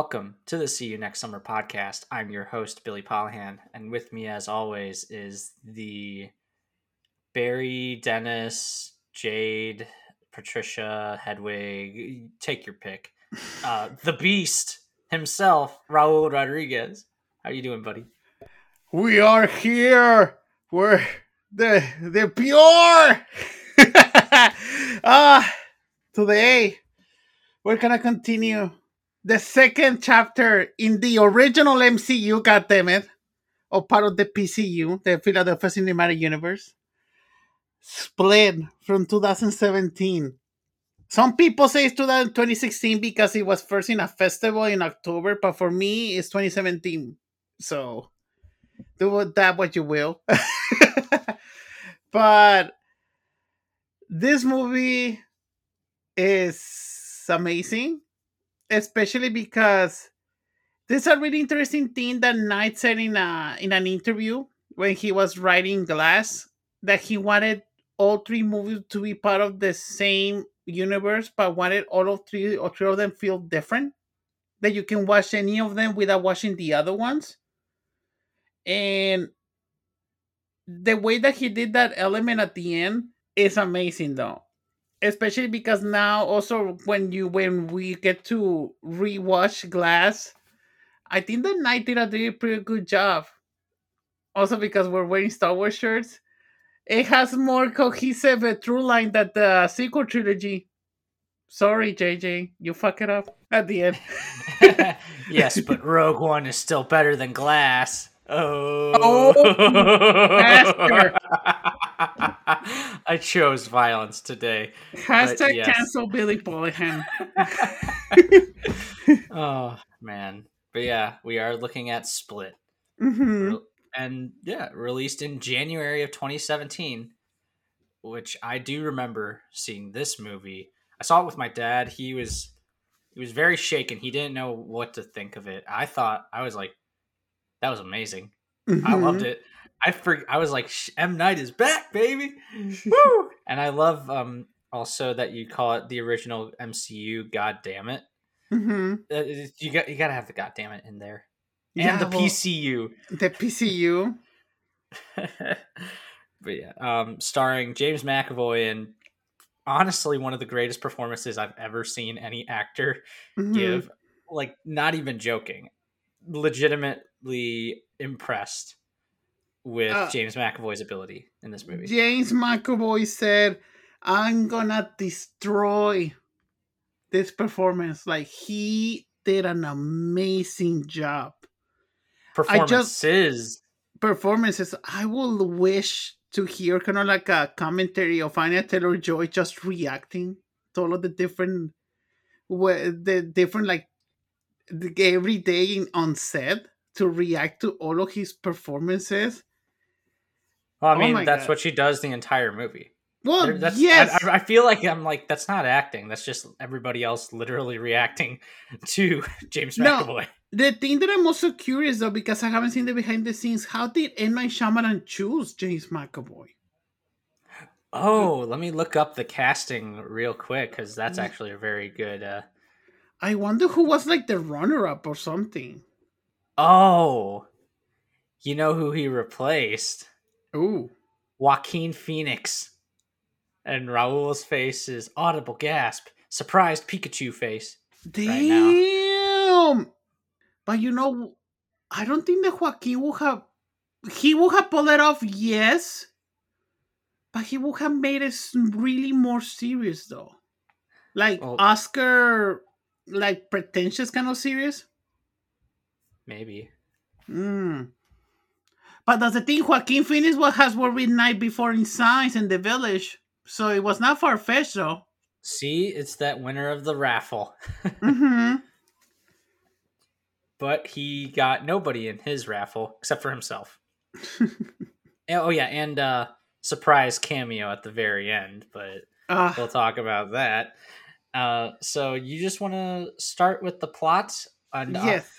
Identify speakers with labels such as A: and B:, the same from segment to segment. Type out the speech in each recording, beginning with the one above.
A: Welcome to the See You Next Summer podcast. I'm your host, Billy Polihan, and with me, as always, is the Barry, Dennis, Jade, Patricia, Hedwig, take your pick. Uh, the Beast himself, Raul Rodriguez. How you doing, buddy?
B: We are here. We're the the pure. Ah, uh, today we're gonna continue the second chapter in the original MCU, goddammit, or part of the PCU, the Philadelphia Cinematic Universe, split from 2017. Some people say it's 2016 because it was first in a festival in October, but for me, it's 2017. So do with that what you will. but this movie is amazing especially because there's a really interesting thing that Night said in a in an interview when he was writing Glass that he wanted all three movies to be part of the same universe, but wanted all of three or three of them feel different. That you can watch any of them without watching the other ones. And the way that he did that element at the end is amazing though especially because now also when you when we get to rewatch Glass, I think the Night did a pretty good job. Also because we're wearing Star Wars shirts, it has more cohesive a through line than the sequel trilogy. Sorry, JJ, you fuck it up at the end.
A: yes, but Rogue One is still better than Glass. Oh,
B: oh.
A: I chose violence today.
B: Hashtag yes. cancel Billy Polihan.
A: oh man, but yeah, we are looking at Split,
B: mm-hmm.
A: and yeah, released in January of 2017, which I do remember seeing this movie. I saw it with my dad. He was he was very shaken. He didn't know what to think of it. I thought I was like, that was amazing. Mm-hmm. I loved it. I for, I was like, M Night is back, baby. Woo! And I love um also that you call it the original MCU. God damn it.
B: Mm-hmm.
A: Uh, you got you got to have the God damn it in there, and yeah, the well, PCU.
B: The PCU.
A: but yeah, um, starring James McAvoy and honestly one of the greatest performances I've ever seen any actor mm-hmm. give. Like, not even joking, legitimately impressed with uh, James McAvoy's ability in this movie.
B: James McAvoy said, "I'm gonna destroy this performance." Like he did an amazing job.
A: Performances. I just,
B: performances. I will wish to hear kind of like a commentary of Anya Taylor Joy just reacting to all of the different, the different like every day in on set to react to all of his performances
A: well, I oh mean, oh that's God. what she does the entire movie.
B: Well, that's, yes.
A: I, I, feel like I'm like that's not acting. That's just everybody else literally reacting to James McAvoy.
B: No, the thing that I'm also curious though, because I haven't seen the behind the scenes, how did M Night Shyamalan choose James McAvoy?
A: Oh, let me look up the casting real quick because that's actually a very good. uh
B: I wonder who was like the runner-up or something.
A: Oh, you know who he replaced?
B: Ooh.
A: Joaquin Phoenix. And Raul's face is audible gasp, surprised Pikachu face.
B: Damn. Right but you know, I don't think that Joaquin will have. He will have pulled it off, yes. But he would have made it really more serious, though. Like well, Oscar, like pretentious kind of serious.
A: Maybe.
B: Hmm. But that's the thing, Joaquin Phoenix what has worked with Night before in Signs and The Village, so it was not far fetched though.
A: See, it's that winner of the raffle.
B: mm-hmm.
A: But he got nobody in his raffle except for himself. oh yeah, and uh surprise cameo at the very end, but uh, we'll talk about that. Uh, so you just want to start with the plot? And,
B: uh, yes.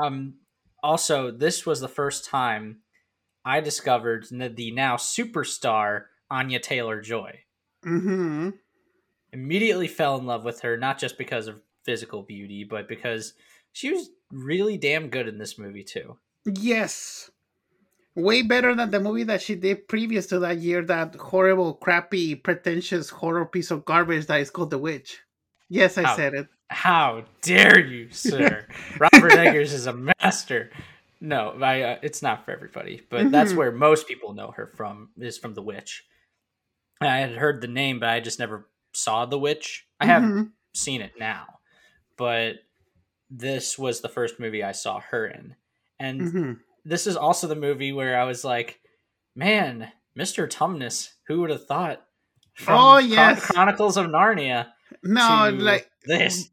A: Um. Also, this was the first time I discovered the now superstar Anya Taylor Joy.
B: Mm-hmm.
A: Immediately fell in love with her, not just because of physical beauty, but because she was really damn good in this movie too.
B: Yes. Way better than the movie that she did previous to that year, that horrible, crappy, pretentious horror piece of garbage that is called The Witch. Yes, I
A: How-
B: said it.
A: How dare you, sir? Robert Eggers is a master. No, I, uh, it's not for everybody, but that's
B: Mhm.
A: where most people know her from is from The Witch. I had heard the name, but I just never saw The Witch. I have
B: Mhm.
A: seen it now, but this was the first movie I saw her in, and
B: Mhm.
A: this is also the movie where I was like, "Man, Mister Tumnus, who would have thought?" From
B: Oh,
A: Chron-
B: yes.
A: Chronicles of Narnia.
B: No, like
A: this.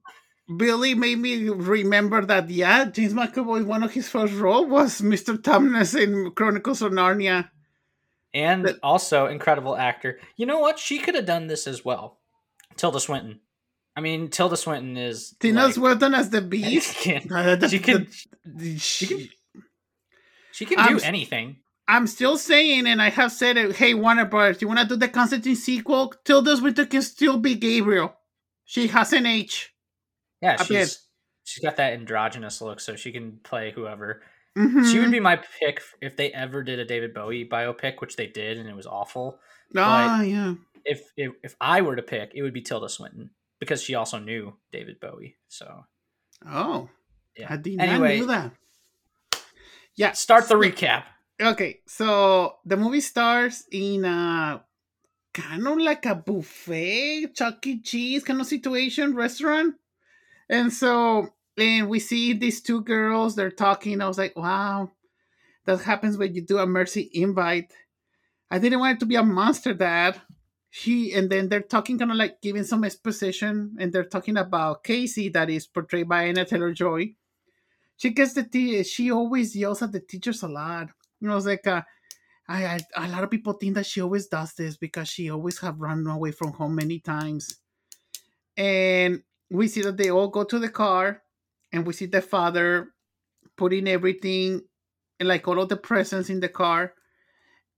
B: Billy made me remember that. Yeah, James McAvoy, one of his first role was Mr. Tumnus in Chronicles of Narnia.
A: and
B: But-
A: also incredible actor. You know what? She could have done this as well. Tilda Swinton. I mean, Tilda Swinton is
B: Tina
A: like,
B: Swinton as the Beast.
A: can,
B: Uh,
A: she can she can- she can
B: I'm
A: do anything.
B: I'm still saying, and I have said it. Hey, Warner Brothers, you want to do the Constantine sequel? Tilda Swinton can still be Gabriel. She has an H.
A: Yeah, she's she's got that androgynous look, so she can play whoever.
B: Mhm.
A: She would be my pick if they ever did a David Bowie biopic, which they did, and it was awful.
B: Ah, yeah.
A: If if if I were to pick, it would be Tilda Swinton because she also knew David Bowie. So
B: Oh,
A: yeah.
B: I did
A: anyway,
B: not know that. Yeah.
A: start the recap.
B: Okay, so the movie starts in a kind of like a buffet, Chuck E. Cheese kind of situation, restaurant. And so, and we see these two girls, they're talking. I was like, wow, that happens when you do a mercy invite. I didn't want it to be a monster dad. He and then they're talking kind of like giving some exposition, and they're talking about Casey, that is portrayed by Anya Taylor Joy. She gets the te- she always yells at the teachers a lot. You know, I was like, uh, I, I a lot of people think that she always does this because she always have run away from home many times. And we see that they all go to the car, and we see the father putting everything, like all of the presents in the car.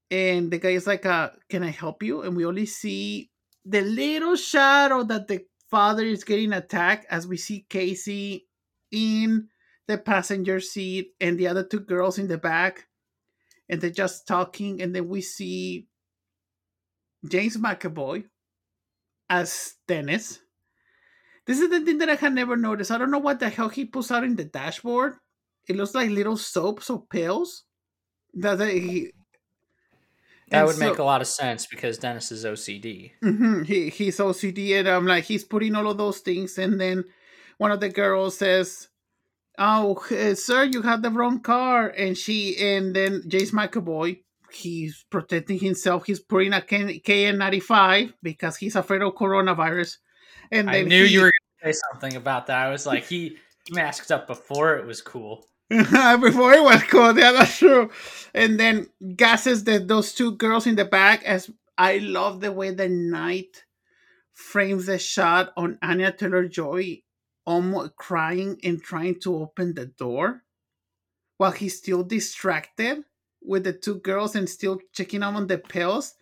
B: And the guy is like, uh, "Can I help you?" And we only see the little shadow that the father is getting attacked as we see Casey in the passenger seat and the other two girls in the back and they're just talking and then we see james mcavoy as dennis this is the thing that i had never noticed. I don't know what the hell he puts out in the dashboard. It looks like little soaps or pills that he
A: That would make a lot of sense because Dennis is OCD.
B: hmm He he's OCD, and I'm like he's putting all of those things, and then one of the girls says, "Oh, uh, sir, you have the wrong car," and she and then James McAvoy, he's protecting himself. He's putting a K- KN95 because he's afraid of coronavirus, and
A: I knew
B: he-
A: you were going to say something about that. I was like, he, masked up before it was cool.
B: before it was cool, Yeah, that's true. And then gasses the, those two girls in the back. As I love the way the night frames the shot on Anya Taylor Joy, almost crying and trying to open the door, while he's still distracted with the two girls and still checking up on the pills.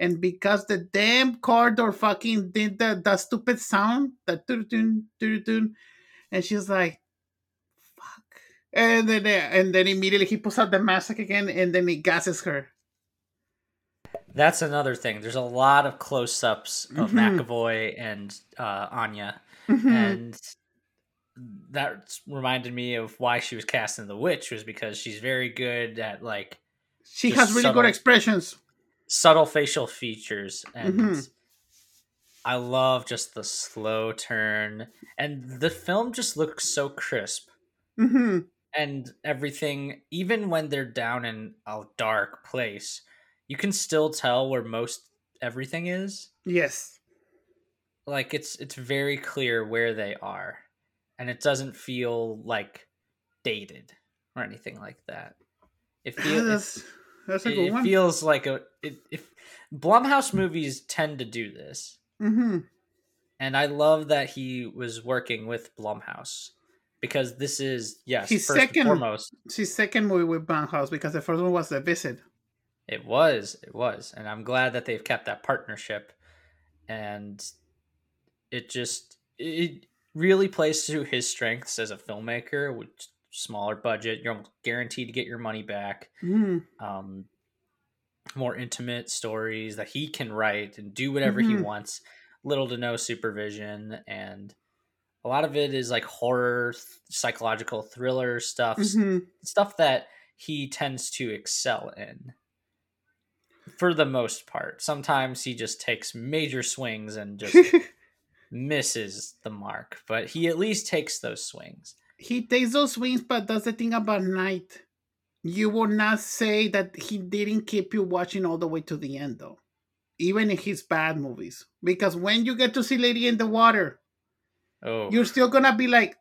B: And because the damn car door fucking did the, the stupid sound, the doo-doo, doo-doo, and she's like, fuck. And then uh, and then immediately he pulls out the mask again and then he gasses her.
A: That's another thing. There's a lot of close ups of
B: Mhm.
A: McAvoy and uh, Anya.
B: Mhm.
A: And that reminded me of why she was cast in The Witch, was because she's very good at like
B: she has really
A: subtle-
B: good expressions.
A: Subtle facial features and
B: Mhm.
A: I love just the slow turn. And the film just looks so crisp.
B: Hmm
A: and everything even when they're down in a dark place you can still tell where most everything is.
B: Yes.
A: like it's it's very clear where they are. And it doesn't feel like dated or anything like that. It feels
B: that's a
A: it,
B: good
A: it feels like a it, if Blumhouse movies tend to do this,
B: hmm
A: and I love that he was working with Blumhouse because this is yes,
B: His
A: first
B: second-
A: and foremost,
B: His second movie with Blumhouse because the first one was The Visit.
A: it was it was, and I'm glad that they've kept that partnership, and it just it really plays to his strengths as a filmmaker, which smaller budget, you're guaranteed to get your money back.
B: Mm.
A: Um, more intimate stories that he can write and do whatever he
B: Mhm.
A: wants, little to no supervision, and a lot of it is like horror, th- psychological thriller stuff,
B: Mhm.
A: stuff that he tends to excel in. For the most part, sometimes he just takes major swings and just misses the mark, but he at least takes those swings.
B: He takes those swings, but that's the thing about Night. You will not say that he didn't keep you watching all the way to the end, though, even in his bad movies. Because when you get to see Lady in the Water,
A: Oh,
B: you're still gonna be like,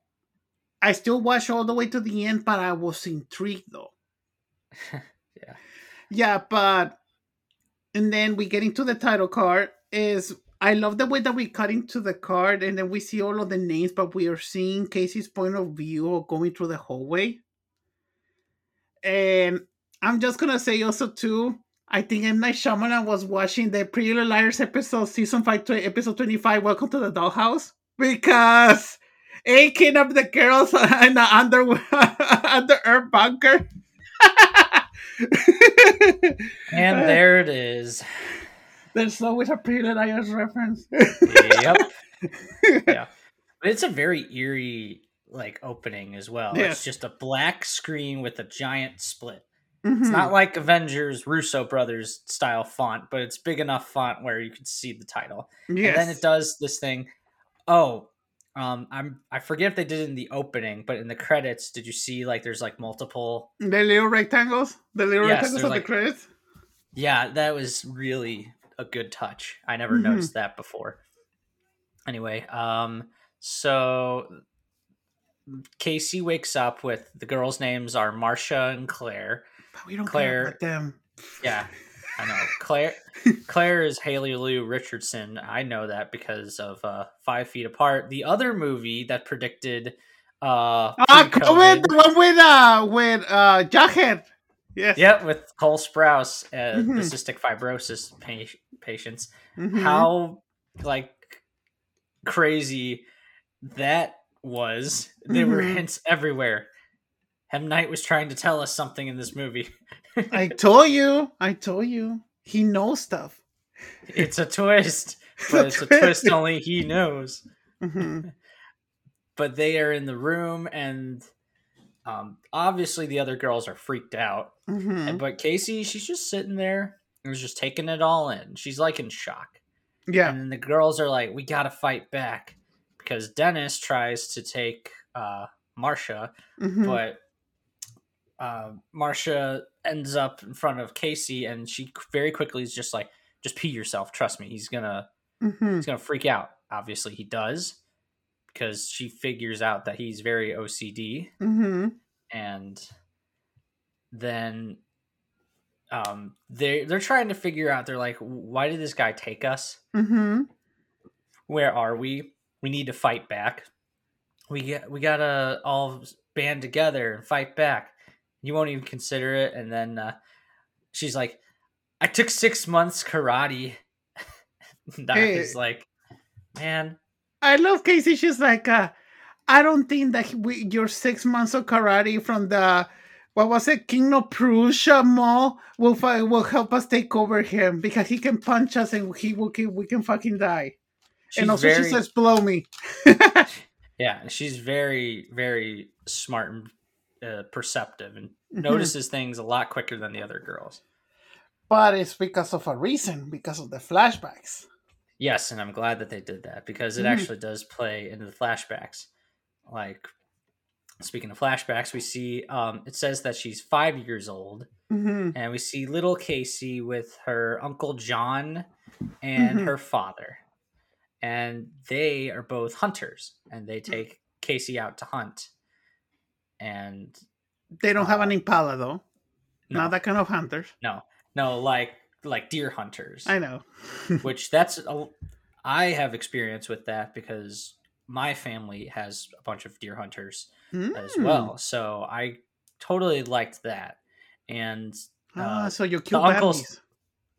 B: I still watched all the way to the end, but I was intrigued though.
A: Yeah.
B: Yeah, but and then we get into the title card. Is I love the way that we cut into the card and then we see all of the names, but we are seeing Casey's point of view of going through the hallway. And I'm just gonna say also too, I think M Night Shyamalan was watching the Pretty Little Liars episode, season five, tw- episode twenty-five. Welcome to the Dollhouse, because it kidnapped the girls in the under under earth bunker.
A: and there it is.
B: There's always a Pretty Liars reference.
A: yep. Yeah. But it's a very eerie like opening as well.
B: Yeah.
A: It's just a black screen with a giant split.
B: Mhm.
A: It's not like Avengers Russo brothers style font, but it's big enough font where you can see the title.
B: yes.
A: And then it does this thing. Oh, um, I'm I forget if they did it in the opening, but in the credits, did you see like there's like multiple?
B: The little rectangles, the little
A: Yes,
B: rectangles of
A: like-
B: the credits.
A: Yeah, that was really a good touch. I never
B: Mhm.
A: noticed that before. Anyway, um, so Casey wakes up with the girls' names are Marcia and Claire.
B: But we don't
A: Claire-
B: care about them.
A: Yeah, I know. Claire Claire is Haley Lu Richardson. I know that because of uh, Five Feet Apart, the other movie that predicted uh
B: Ah. COVID, the one with uh with uh Jughead. Yes.
A: Yep, with Cole Sprouse, uh, the
B: Mhm.
A: cystic fibrosis pa- patients.
B: Mhm.
A: How like crazy that was. There were
B: Mhm.
A: hints everywhere. M Night was trying to tell us something in this movie.
B: I told you. I told you. He knows stuff.
A: It's a twist, but it's a twist only he knows.
B: Mhm.
A: But they are in the room, and um, obviously the other girls are freaked out.
B: Mhm.
A: But Casey, she's just sitting there and was just taking it all in. She's like in shock.
B: Yeah.
A: And then the girls are like, "We got to fight back," because Dennis tries to take uh, Marcia,
B: Mhm.
A: but uh, Marcia ends up in front of Casey, and she very quickly is just like, "Just pee yourself. Trust me, he's gonna
B: Mhm.
A: he's gonna freak out." Obviously, he does because she figures out that he's very OCD,
B: Mhm.
A: and then um, they they're trying to figure out. They're like, "Why did this guy take us?"
B: Mhm.
A: where are we? We need to fight back. We get we gotta all band together and fight back. You won't even consider it, and then uh, she's like, "I took six months karate." that
B: Hey.
A: is like, man,
B: I love Casey. She's like, uh, I don't think that we, your six months of karate from the what was it, King of Prussia Mall will will help us take over him because he can punch us and he will we can fucking die.
A: she's
B: and also
A: very
B: she says, "Blow me."
A: yeah, she's very very smart and uh, perceptive, and
B: Mhm.
A: notices things a lot quicker than the other girls.
B: but it's because of a reason, because of the flashbacks.
A: Yes, and I'm glad that they did that because it
B: Mhm.
A: actually does play into the flashbacks. Like speaking of flashbacks, we see um it says that she's 5 years old
B: hmm
A: and we see little Casey with her uncle John and
B: Mhm.
A: her father. And they are both hunters and they take Casey out to hunt. And
B: They don't have
A: Uh,
B: an impala though.
A: no,
B: Not that kind of hunters.
A: no, no, like like deer hunters.
B: I know.
A: which that's a, I have experience with that because my family has a bunch of deer hunters as
B: Mm.
A: well. So I totally liked that. And
B: Ah,
A: uh,
B: so you kill
A: uncles-
B: babies.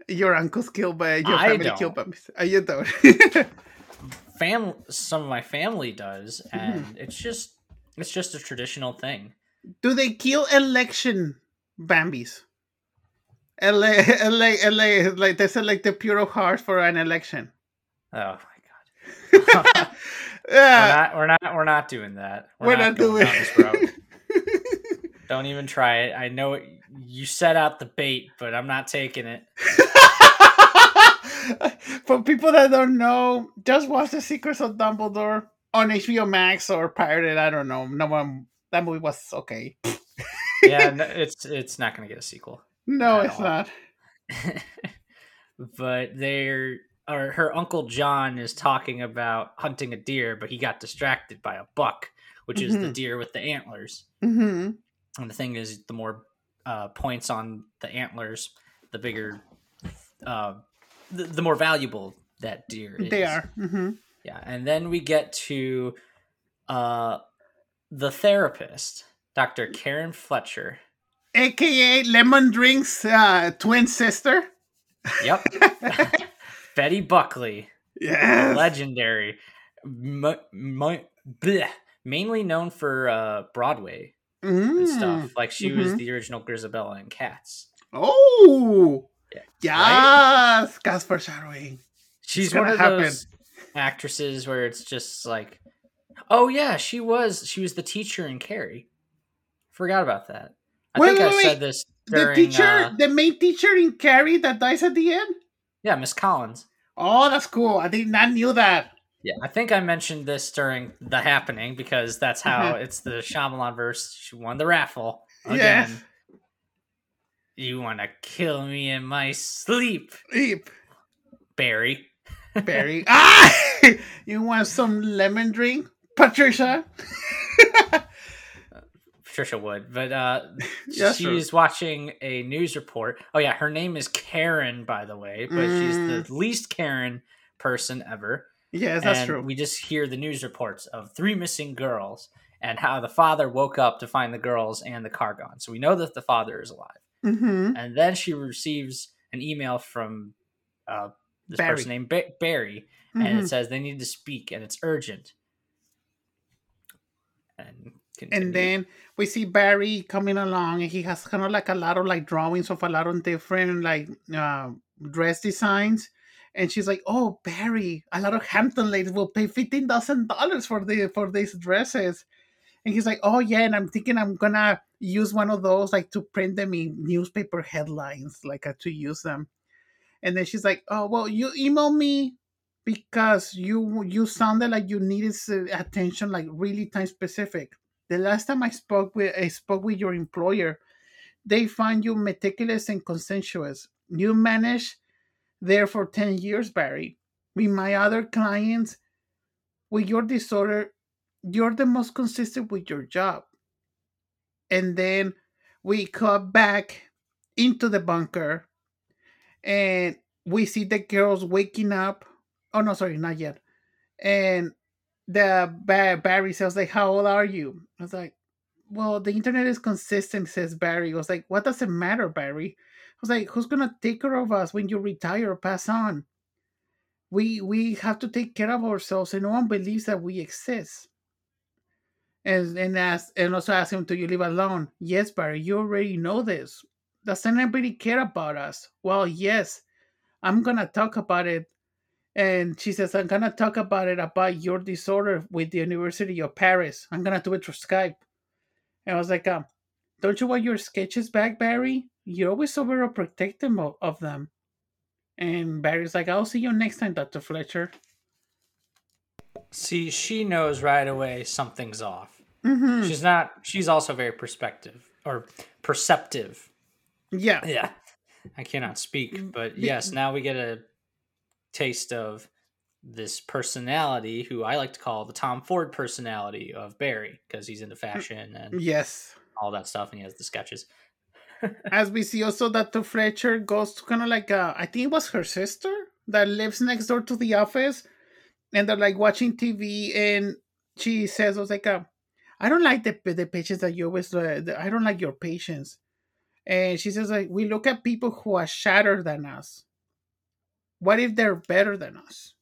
B: Your uncle's killed by your
A: I
B: family
A: don't.
B: killed babies. Uh, you don't.
A: family, some of my family does, and it's just it's just a traditional thing.
B: Do they kill election Bambis? LA, LA, LA, like they said, like the pure of heart for an election.
A: Oh my god. we're
B: Yeah,
A: not we're not we're not doing that.
B: we're, not, doing.
A: going down this road. Don't even try it. I know it, you set out the bait, but I'm not taking it.
B: For people that don't know, just watch The Secrets of Dumbledore on HBO Max or pirated. I don't know. No one. That movie was okay.
A: Yeah, no, it's it's not going to get a sequel.
B: No, it's
A: all.
B: not.
A: but they're or her uncle John is talking about hunting a deer, but he got distracted by a buck, which is the
B: Mhm.
A: deer with the antlers.
B: hmm
A: And the thing is, the more uh, points on the antlers, the bigger, uh, the, the more valuable that deer is.
B: They are. hmm
A: Yeah, and then we get to uh, the therapist, Dr. Karen Fletcher.
B: AKA Lemon Drink's uh, twin sister.
A: Yep, Betty Buckley.
B: Yes.
A: legendary, m- m- mainly known for uh, Broadway and
B: Mm.
A: stuff. Like she was
B: Mhm.
A: the original Grizabella in Cats.
B: Oh.
A: Yeah.
B: Yes. Gas foreshadowing.
A: She's
B: gonna
A: one of
B: happen.
A: those actresses where it's just like, oh yeah, she was she was the teacher in Carrie. Forgot about that. I
B: Wait,
A: think
B: wait,
A: I
B: wait.
A: said this
B: The teacher,
A: uh,
B: the main teacher in Carrie that dies at the end.
A: yeah, Miss Collins.
B: Oh, that's cool. I did not knew that.
A: Yeah, I think I mentioned this during the happening because that's how
B: Mhm.
A: it's the Shyamalan verse. She won the raffle
B: Yes.
A: again. You want to kill me in my sleep,
B: Eep,
A: Barry?
B: Barry. ah, you want some lemon drink, Patricia?
A: Patricia would, but uh,
B: Yeah, sure.
A: she's watching a news report. Oh yeah, her name is Karen, by the way, but she's the least Karen person ever.
B: Yes, that's
A: and
B: true.
A: We just hear the news reports of three missing girls and how the father woke up to find the girls and the car gone. So we know that the father is alive.
B: hmm
A: And then she receives an email from uh, this
B: Barry.
A: person named ba- Barry, and
B: Mhm.
A: it says they need to speak and it's urgent. And continue.
B: And then we see Barry coming along, and he has kind of like a lot of like drawings of a lot of different like uh, dress designs. And she's like, "Oh, Barry, a lot of Hampton ladies will pay fifteen thousand dollars for the for these dresses." And he's like, "Oh yeah," and I'm thinking I'm gonna use one of those like to print them in newspaper headlines, like uh, to use them. And then she's like, "Oh well, you email me because you you sounded like you needed attention, like really time specific." The last time I spoke with I spoke with your employer, they find you meticulous and conscientious. You managed there for 10 years, Barry. With my other clients, with your disorder, you're the most consistent with your job. And then we cut back into the bunker and we see the girls waking up. Oh no, sorry, not yet. And the ba- Barry says like, "How old are you?" I was like, "Well, the internet is consistent," says Barry. I was like, "What does it matter, Barry?" I was like, "Who's gonna take care of us when you retire or pass on? We we have to take care of ourselves, and no one believes that we exist." And and ask and also ask him, "Do you live alone?" Yes, Barry. You already know this. Does anybody care about us? Well, yes. I'm gonna talk about it and she says, I'm gonna talk about it about your disorder with the University of Paris. I'm gonna do it through Skype. And I was like, um, don't you want your sketches back, Barry? You're always so very protective of, of them. And Barry's like, I'll see you next time, Dr. Fletcher.
A: See, she knows right away something's off.
B: Mm-hmm.
A: She's not. She's also very perspective or perceptive.
B: Yeah.
A: Yeah, I cannot speak,
B: Mm,
A: but yes, now we get a taste of this personality, who I like to call the Tom Ford personality of Barry, because he's into fashion and
B: Yes.
A: all that stuff, and he has the sketches.
B: As we see also that the Fletcher goes to kind of like, uh, I think it was her sister that lives next door to the office. And they're like watching TV. And she says, I was like, uh, I don't like the, the patients that you always, uh, the- I don't like your patients. And she says, like, we look at people who are shattered than us. What if they're better than us?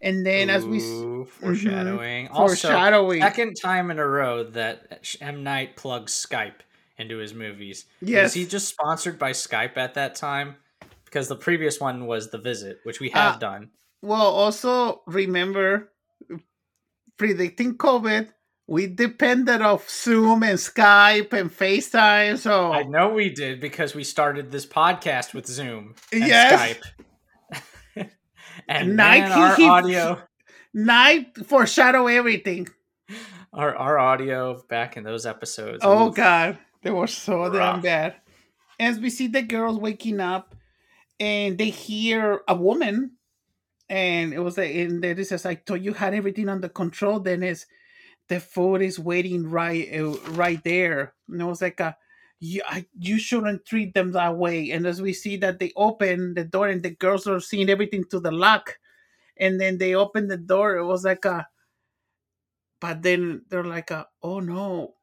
B: And then as we
A: Ooh, foreshadowing.
B: Mhm.
A: Also,
B: foreshadowing,
A: second time in a row that M Night plugs Skype into his movies.
B: yes,
A: Was he just sponsored by Skype at that time? Because the previous one was The Visit, which we have
B: Ah.
A: done.
B: well, also remember predicting COVID. We depended of Zoom and Skype and FaceTime. So
A: I know we did because we started this podcast with Zoom and
B: Yes.
A: Skype. and
B: Nike
A: man, our audio,
B: night foreshadow everything.
A: our, our audio back in those episodes.
B: Oh god, they were so damn bad. As we see the girls waking up, and they hear a woman, and it was like, and then it says, "I thought you had everything under control." Then it's the food is waiting right, uh, right there, and it was like a. You, I, you shouldn't treat them that way. And as we see that they open the door and the girls are seeing everything to the lock, and then they open the door, it was like a. But then they're like a, oh no,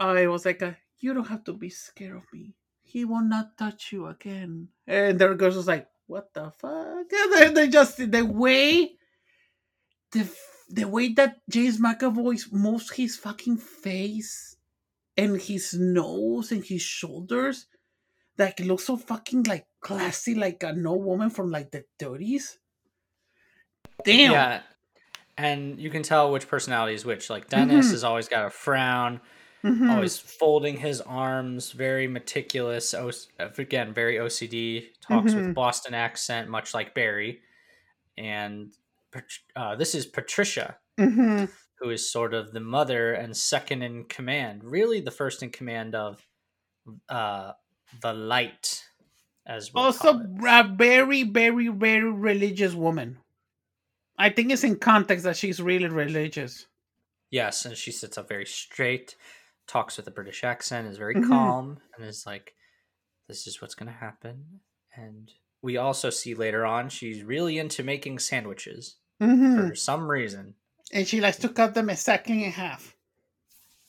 B: I was like, a, "You don't have to be scared of me. He will not touch you again." And their girls was like, "What the fuck?" And they, just the way, the the way that James McAvoy moves his fucking face, and his nose and his shoulders, like it looks so fucking like classy, like a no woman from like the thirties. Damn.
A: Yeah. And you can tell which personality is which. Like Dennis
B: Mhm.
A: has always got a frown,
B: Mhm.
A: always folding his arms, very meticulous. O- again, very OCD. Talks with
B: Mhm.
A: Boston accent, much like Barry. And uh, this is Patricia,
B: Mhm.
A: who is sort of the mother and second in command. Really, the first in command of uh, the light, as we'll
B: also a very very very religious woman i think it's in context that she's really religious
A: Yes, and she sits up very straight, talks with a British accent, is very
B: Mhm.
A: calm, and is like, "This is what's going to happen." And we also see later on she's really into making sandwiches
B: Mhm.
A: for some reason,
B: and she likes to cut them exactly in half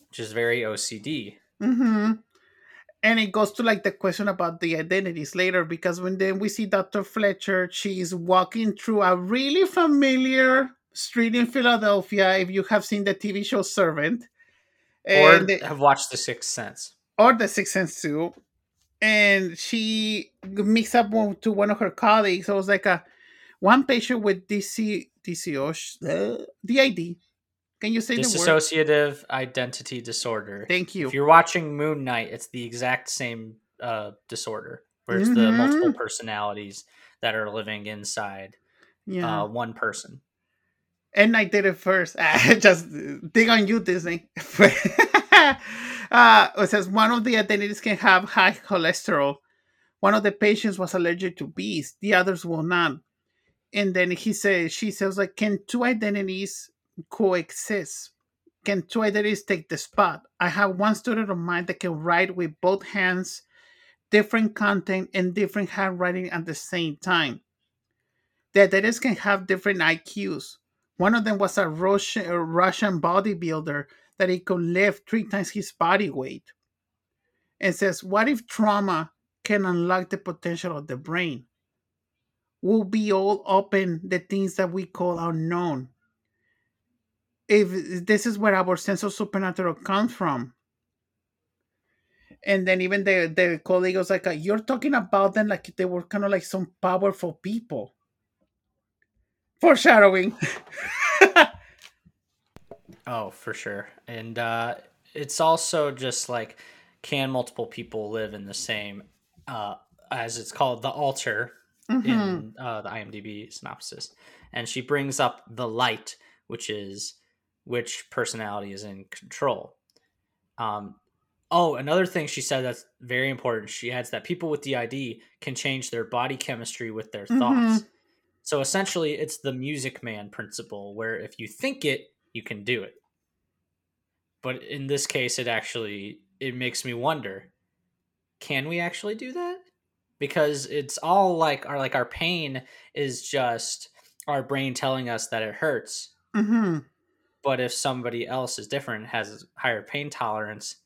A: which is very OCD.
B: hmm and it goes to like the question about the identities later because when then we see dr fletcher she's walking through a really familiar street in philadelphia if you have seen the tv show servant
A: Or
B: and
A: have watched The Sixth Sense.
B: or the Sixth Sense too. And she mixed up one, to one of her colleagues. It was like a one patient with DC DCO uh, DID. Can you say the word?
A: Dissociative identity disorder.
B: Thank you.
A: If you're watching Moon Knight, it's the exact same uh, disorder, where it's the
B: Mhm.
A: multiple personalities that are living inside
B: Yeah.
A: uh, one person.
B: and I did it first. Just dig on you, Disney. uh, it says one of the identities can have high cholesterol. One of the patients was allergic to bees. The others will not. And then he says, she says, like, can two identities coexist? Can two identities take the spot? I have one student of mine that can write with both hands, different content, and different handwriting at the same time. The identities can have different IQs. One of them was a Russian, a Russian bodybuilder that he could lift three times his body weight. And says, What if trauma can unlock the potential of the brain? We'll be all open the things that we call unknown. If this is where our sense of supernatural comes from. And then even the, the colleague was like, You're talking about them like they were kind of like some powerful people. Foreshadowing.
A: Oh, for sure. And uh, it's also just like, can multiple people live in the same, uh, as it's called, the alter
B: Mhm.
A: in uh, the IMDb synopsis. And she brings up the light, which is which personality is in control. Um, oh, another thing she said that's very important. She adds that people with DID can change their body chemistry with their thoughts. So essentially, it's the Music Man principle, where if you think it, you can do it. But in this case, it actually it makes me wonder: Can we actually do that? Because it's all like our like our pain is just our brain telling us that it hurts.
B: hmm
A: But if somebody else is different, has higher pain tolerance,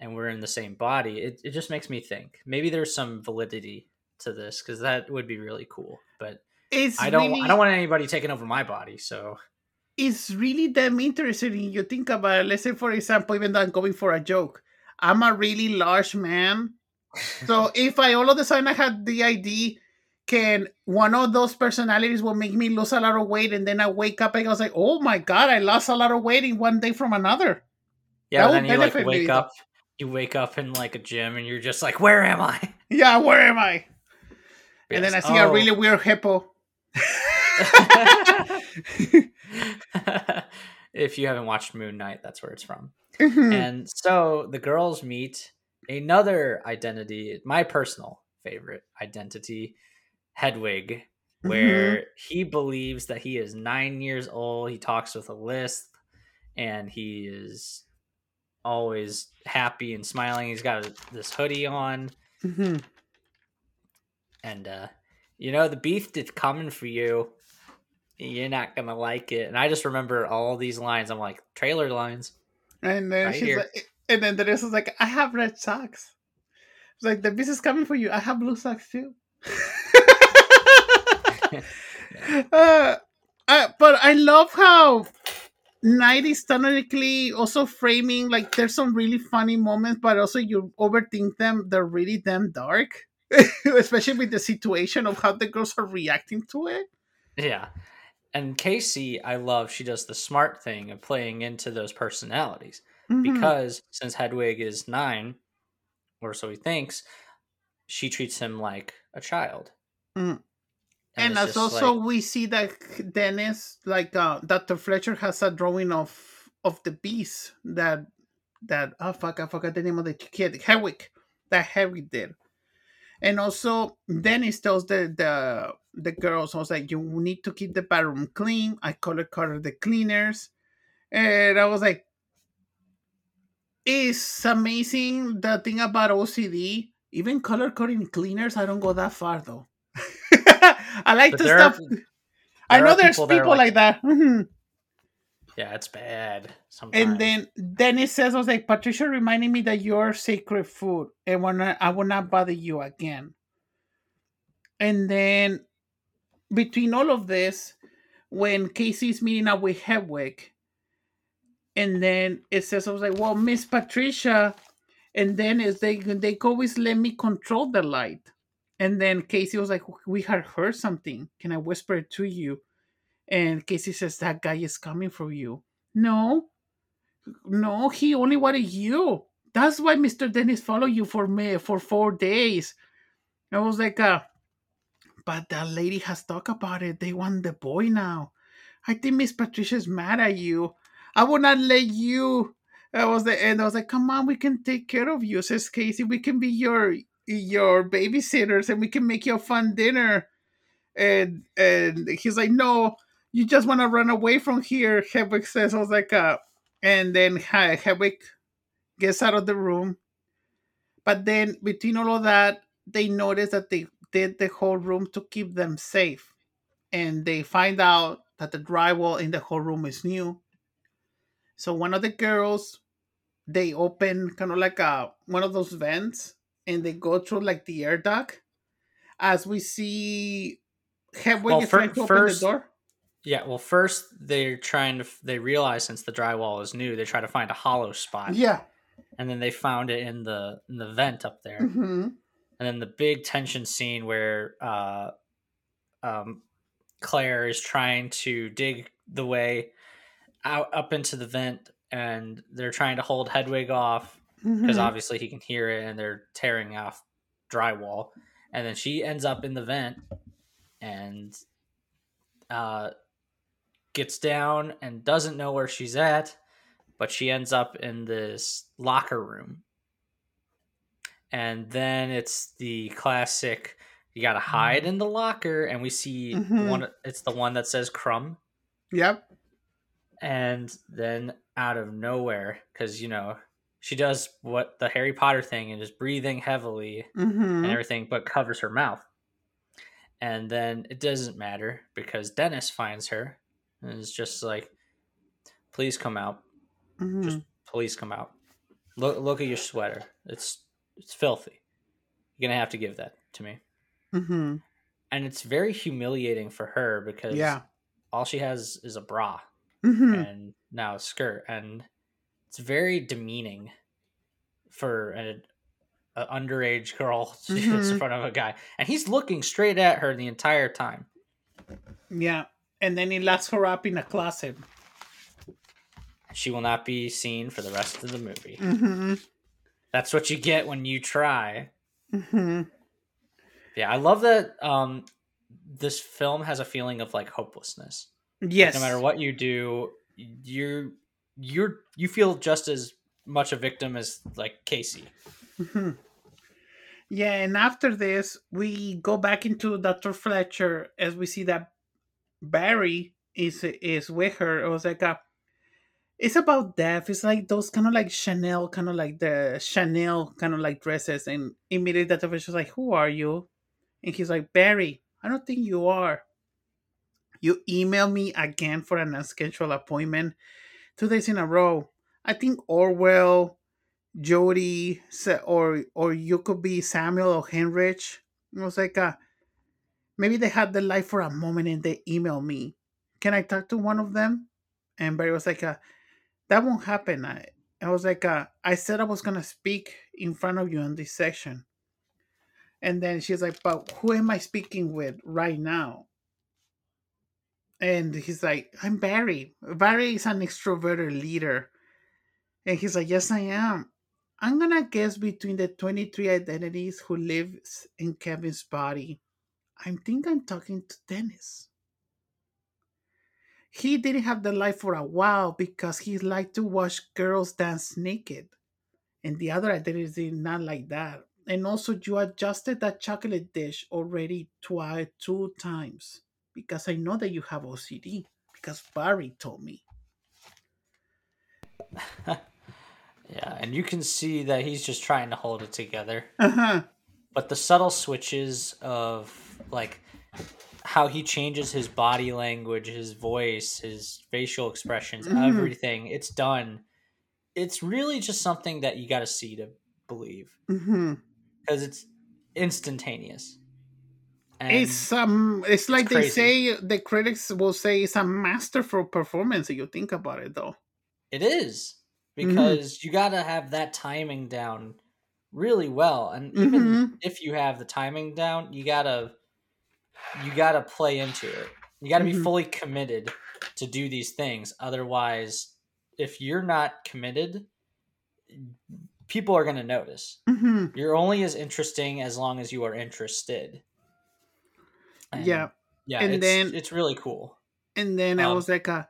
A: and we're in the same body, it, it just makes me think maybe there's some validity to this because that would be really cool. But
B: it's
A: I don't. I don't want anybody taking over my body. So
B: it's really damn interesting. You think about it. Let's say, for example, even though I'm going for a joke, I'm a really large man. So if I all of a sudden I had the idea, can one of those personalities will make me lose a lot of weight, and then I wake up and I was like, oh my god, I lost a lot of weight in one day from another.
A: yeah,
B: That
A: then you like
B: benefit me.
A: wake up. You wake up in like a gym, and you're just like, "Where am I?"
B: Yeah, where am I? And then I
A: Yes.
B: see a
A: Oh.
B: really weird hippo.
A: if you haven't watched Moon Knight, that's where it's from.
B: Mhm.
A: And so the girls meet another identity, my personal favorite identity, Hedwig, where he believes that he is nine years old. He talks with a lisp and he is always happy and smiling. He's got a, this hoodie on.
B: Mhm.
A: And, uh, you know, the beef that's coming for you, you're not to like it. And I just remember all these lines. I'm like, trailer lines.
B: And then
A: Right
B: she's
A: here.
B: like, and then Teresa was like, I have red socks. It's like the beast is coming for you. I have blue socks too. uh, uh, but I love how Night is technically also framing like there's some really funny moments, but also you overthink them. They're really damn dark, especially with the situation of how the girls are reacting to it.
A: Yeah. And Casey, I love, she does the smart thing of playing into those personalities
B: Mhm.
A: because since Hedwig is nine, or so he thinks, she treats him like a child.
B: Mm. and as also
A: like-
B: we see that Dennis, like uh, Dr. Fletcher, has a drawing of of the beast that that oh fuck, I forgot the name of the kid, Hedwig, that Hedwig did. And also Dennis tells the the the girls, I was like, you need to keep the bathroom clean. I color coded the cleaners, and I was like, it's amazing the thing about OCD. Even color coding cleaners, I don't go that far though. I like
A: But
B: the
A: there are-
B: stuff. I know there's
A: people are
B: like, that. Mhm.
A: Yeah, it's bad sometimes.
B: And then then Dennis says, I was like, Patricia reminded me that you're sacred food and when I, I will not bother you again. And then between all of this, when Casey's meeting up with Hedwig, and then it says, I was like, well, Miss Patricia, and then is they they always let me control the light. And then Casey was like, we had heard something. Can I whisper it to you? And Casey says, that guy is coming for you. No, no, he only wanted you. That's why Mr. Dennis followed you for me for four days. I was like, uh, but that lady has talked about it. They want the boy now. I think Miss Patricia's mad at you. I will not let you. I was the end. I was like, come on, we can take care of you, says Casey. We can be your your babysitters and we can make you a fun dinner. And and he's like, no, you just want to run away from here. Hedwig says, I was like, uh, and then He- Hedwig gets out of the room. But then between all of that, they notice that they did the whole room to keep them safe. And they find out that the drywall in the whole room is new. So one of the girls, they open kind of like a one of those vents and they go through like the air duct. As we see Hedwig
A: Well,
B: is trying to open
A: first-
B: the door.
A: Yeah, well, first they're trying to, they realize since the drywall is new, they try to find a hollow spot.
B: Yeah.
A: And then they found it in the in the vent up there.
B: hmm
A: and then the big tension scene where uh, um, Claire is trying to dig the way out up into the vent, and they're trying to hold Hedwig off because
B: Mhm.
A: obviously he can hear it, and they're tearing off drywall, and then she ends up in the vent and uh, gets down and doesn't know where she's at, but she ends up in this locker room. And then it's the classic you gotta hide in the locker and we see
B: Mhm.
A: one it's the one that says crumb.
B: Yep.
A: and then out of nowhere because you know she does what the harry potter thing and is breathing heavily
B: hmm
A: and everything but covers her mouth. And then it doesn't matter because dennis finds her and is just like please come out.
B: Hmm
A: just please come out. Look look at your sweater. It's it's filthy. You're gonna have to give that to me.
B: Hmm
A: and it's very humiliating for her because
B: Yeah.
A: all she has is a bra
B: hmm
A: and now a skirt, and it's very demeaning for an a underage girl to in front of a guy, and he's looking straight at her the entire time.
B: Yeah. And then he locks her up in a closet.
A: She will not be seen for the rest of the movie.
B: hmm
A: That's what you get when you try.
B: hmm
A: Yeah, I love that. Um, this film has a feeling of like hopelessness.
B: Yes.
A: No matter what you do, you're you're you feel just as much a victim as like Casey.
B: Mhm. Yeah, and after this, we go back into Dr. Fletcher as we see that Barry is is with her. It was like a it's about death. It's like those kind of like Chanel, kind of like the Chanel kind of like dresses. And immediately Dr. Fletcher's like, Who are you? And he's like, Barry, I don't think you are. You email me again for an unscheduled appointment two days in a row. I think Orwell Jody or or you could be Samuel or Henrich. It was like uh maybe they had the life for a moment and they emailed me. Can I talk to one of them? And Barry was like uh that won't happen. I, I was like uh I said I was gonna speak in front of you in this section. And then she's like, but who am I speaking with right now? And he's like, I'm Barry. Barry is an extroverted leader. And he's like, Yes, I am. I'm gonna guess between the 23 identities who lives in Kevin's body. I think I'm talking to Dennis. He didn't have the life for a while because he liked to watch girls dance naked. And the other identities did not like that. And also you adjusted that chocolate dish already twice two times. Because I know that you have OCD. Because Barry told me.
A: Yeah, and you can see that he's just trying to hold it together.
B: Uh-huh.
A: But the subtle switches of like how he changes his body language, his voice, his facial expressions,
B: Mhm.
A: everything, it's done. It's really just something that you got to see to believe because it's instantaneous. And
B: it's um it's like they say the critics will say it's a masterful performance if you think about it though
A: It is
B: Mm-hmm.
A: because you got to have that timing down really well, and even
B: Mhm.
A: if you have the timing down, you gotta you gotta play into it. You gotta be
B: Mhm.
A: fully committed to do these things. Otherwise, if you're not committed, people are gonna notice.
B: hmm
A: You're only as interesting as long as you are interested. And,
B: yeah
A: yeah,
B: and
A: it's,
B: then-
A: it's really cool.
B: and then I
A: Um,
B: was like uh,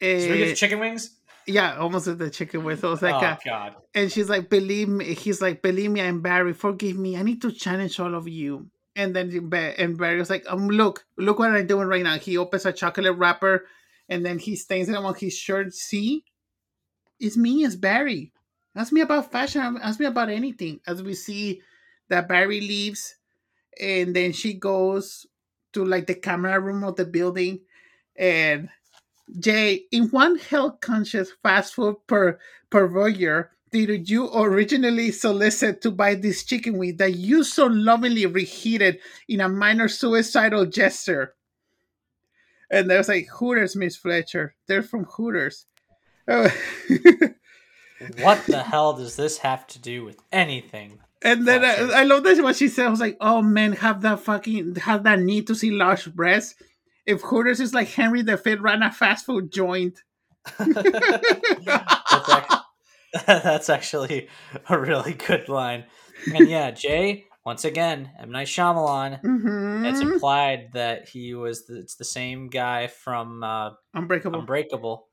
A: Should we get
B: eh,
A: chicken wings?
B: yeah almost with the chicken with I was like
A: oh
B: uh,
A: God.
B: and she's like believe me he's like believe me I'm Barry forgive me I need to challenge all of you and then and Barry was like um look look what I'm doing right now. He opens a chocolate wrapper and then he stains it on his shirt. See? It's me it's Barry. Ask me about fashion ask me about anything. As we see that Barry leaves and then she goes to like the camera room of the building and Jay, in one health conscious fast food per purveyor, did you originally solicit to buy this chicken wing that you so lovingly reheated in a minor suicidal gesture? And there's like Hooters, Miss Fletcher. They're from Hooters. Oh.
A: What the hell does this have to do with anything?
B: and then I, I love that what she said. I was like, oh man, have that fucking have that need to see large breasts. If Hooters is like Henry the Fifth ran a fast food joint.
A: that's, that's actually a really good line. And yeah, Jay, once again, M Night Shyamalan.
B: Mhm.
A: It's implied that he was the, it's the same guy from uh,
B: Unbreakable.
A: Unbreakable,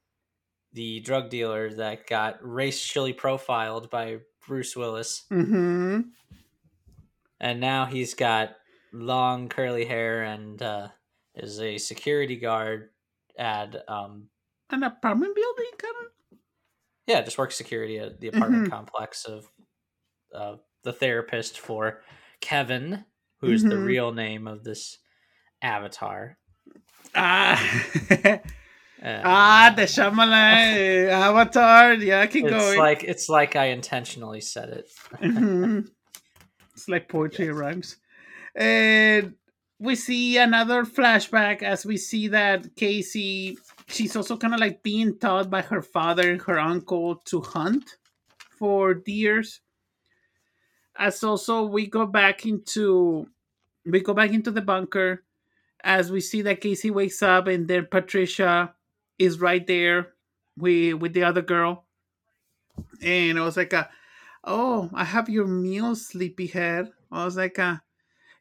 A: the drug dealer that got racially profiled by Bruce Willis,
B: hmm
A: and now he's got long curly hair and uh, is a security guard at um,
B: An apartment building, kind of.
A: Yeah, just works security at the apartment
B: Mhm.
A: complex of uh, the therapist for Kevin, who's the
B: Mhm.
A: real name of this avatar.
B: Ah,
A: Uh,
B: ah, the Shyamalan uh, Avatar. Yeah, I can
A: it's
B: go.
A: like it's like I intentionally said it.
B: Mhm. It's like poetry rhymes. And we see another flashback as we see that Casey she's also kind of like being taught by her father and her uncle to hunt for deers. As also we go back into we go back into the bunker as we see that Casey wakes up and then Patricia is right there with with the other girl. And I was like, uh, "Oh, I have your meal, sleepyhead." I was like, uh,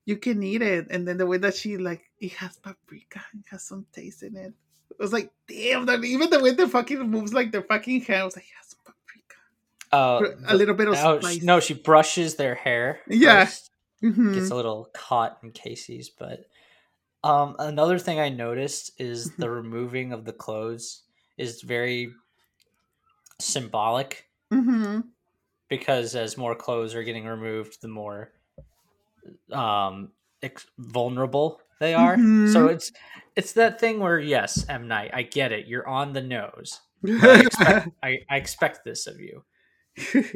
B: "You can eat it." And then the way that she like, it has paprika, it has some taste in it. It was like, damn, that even the way the fucking moves like their fucking hair, I was like, yes, paprika,
A: Uh,
B: a little bit of
A: no,
B: spice.
A: she, no, she brushes their hair.
B: Yeah. Mhm.
A: gets a little caught in Casey's, but um, another thing I noticed is
B: Mm-hmm.
A: the removing of the clothes is very symbolic
B: Mhm.
A: because as more clothes are getting removed, the more um ex- vulnerable they are. So
B: Mhm.
A: it's it's that thing where yes, M Night, I get it. You're on the nose. I expect, I, I expect this of you.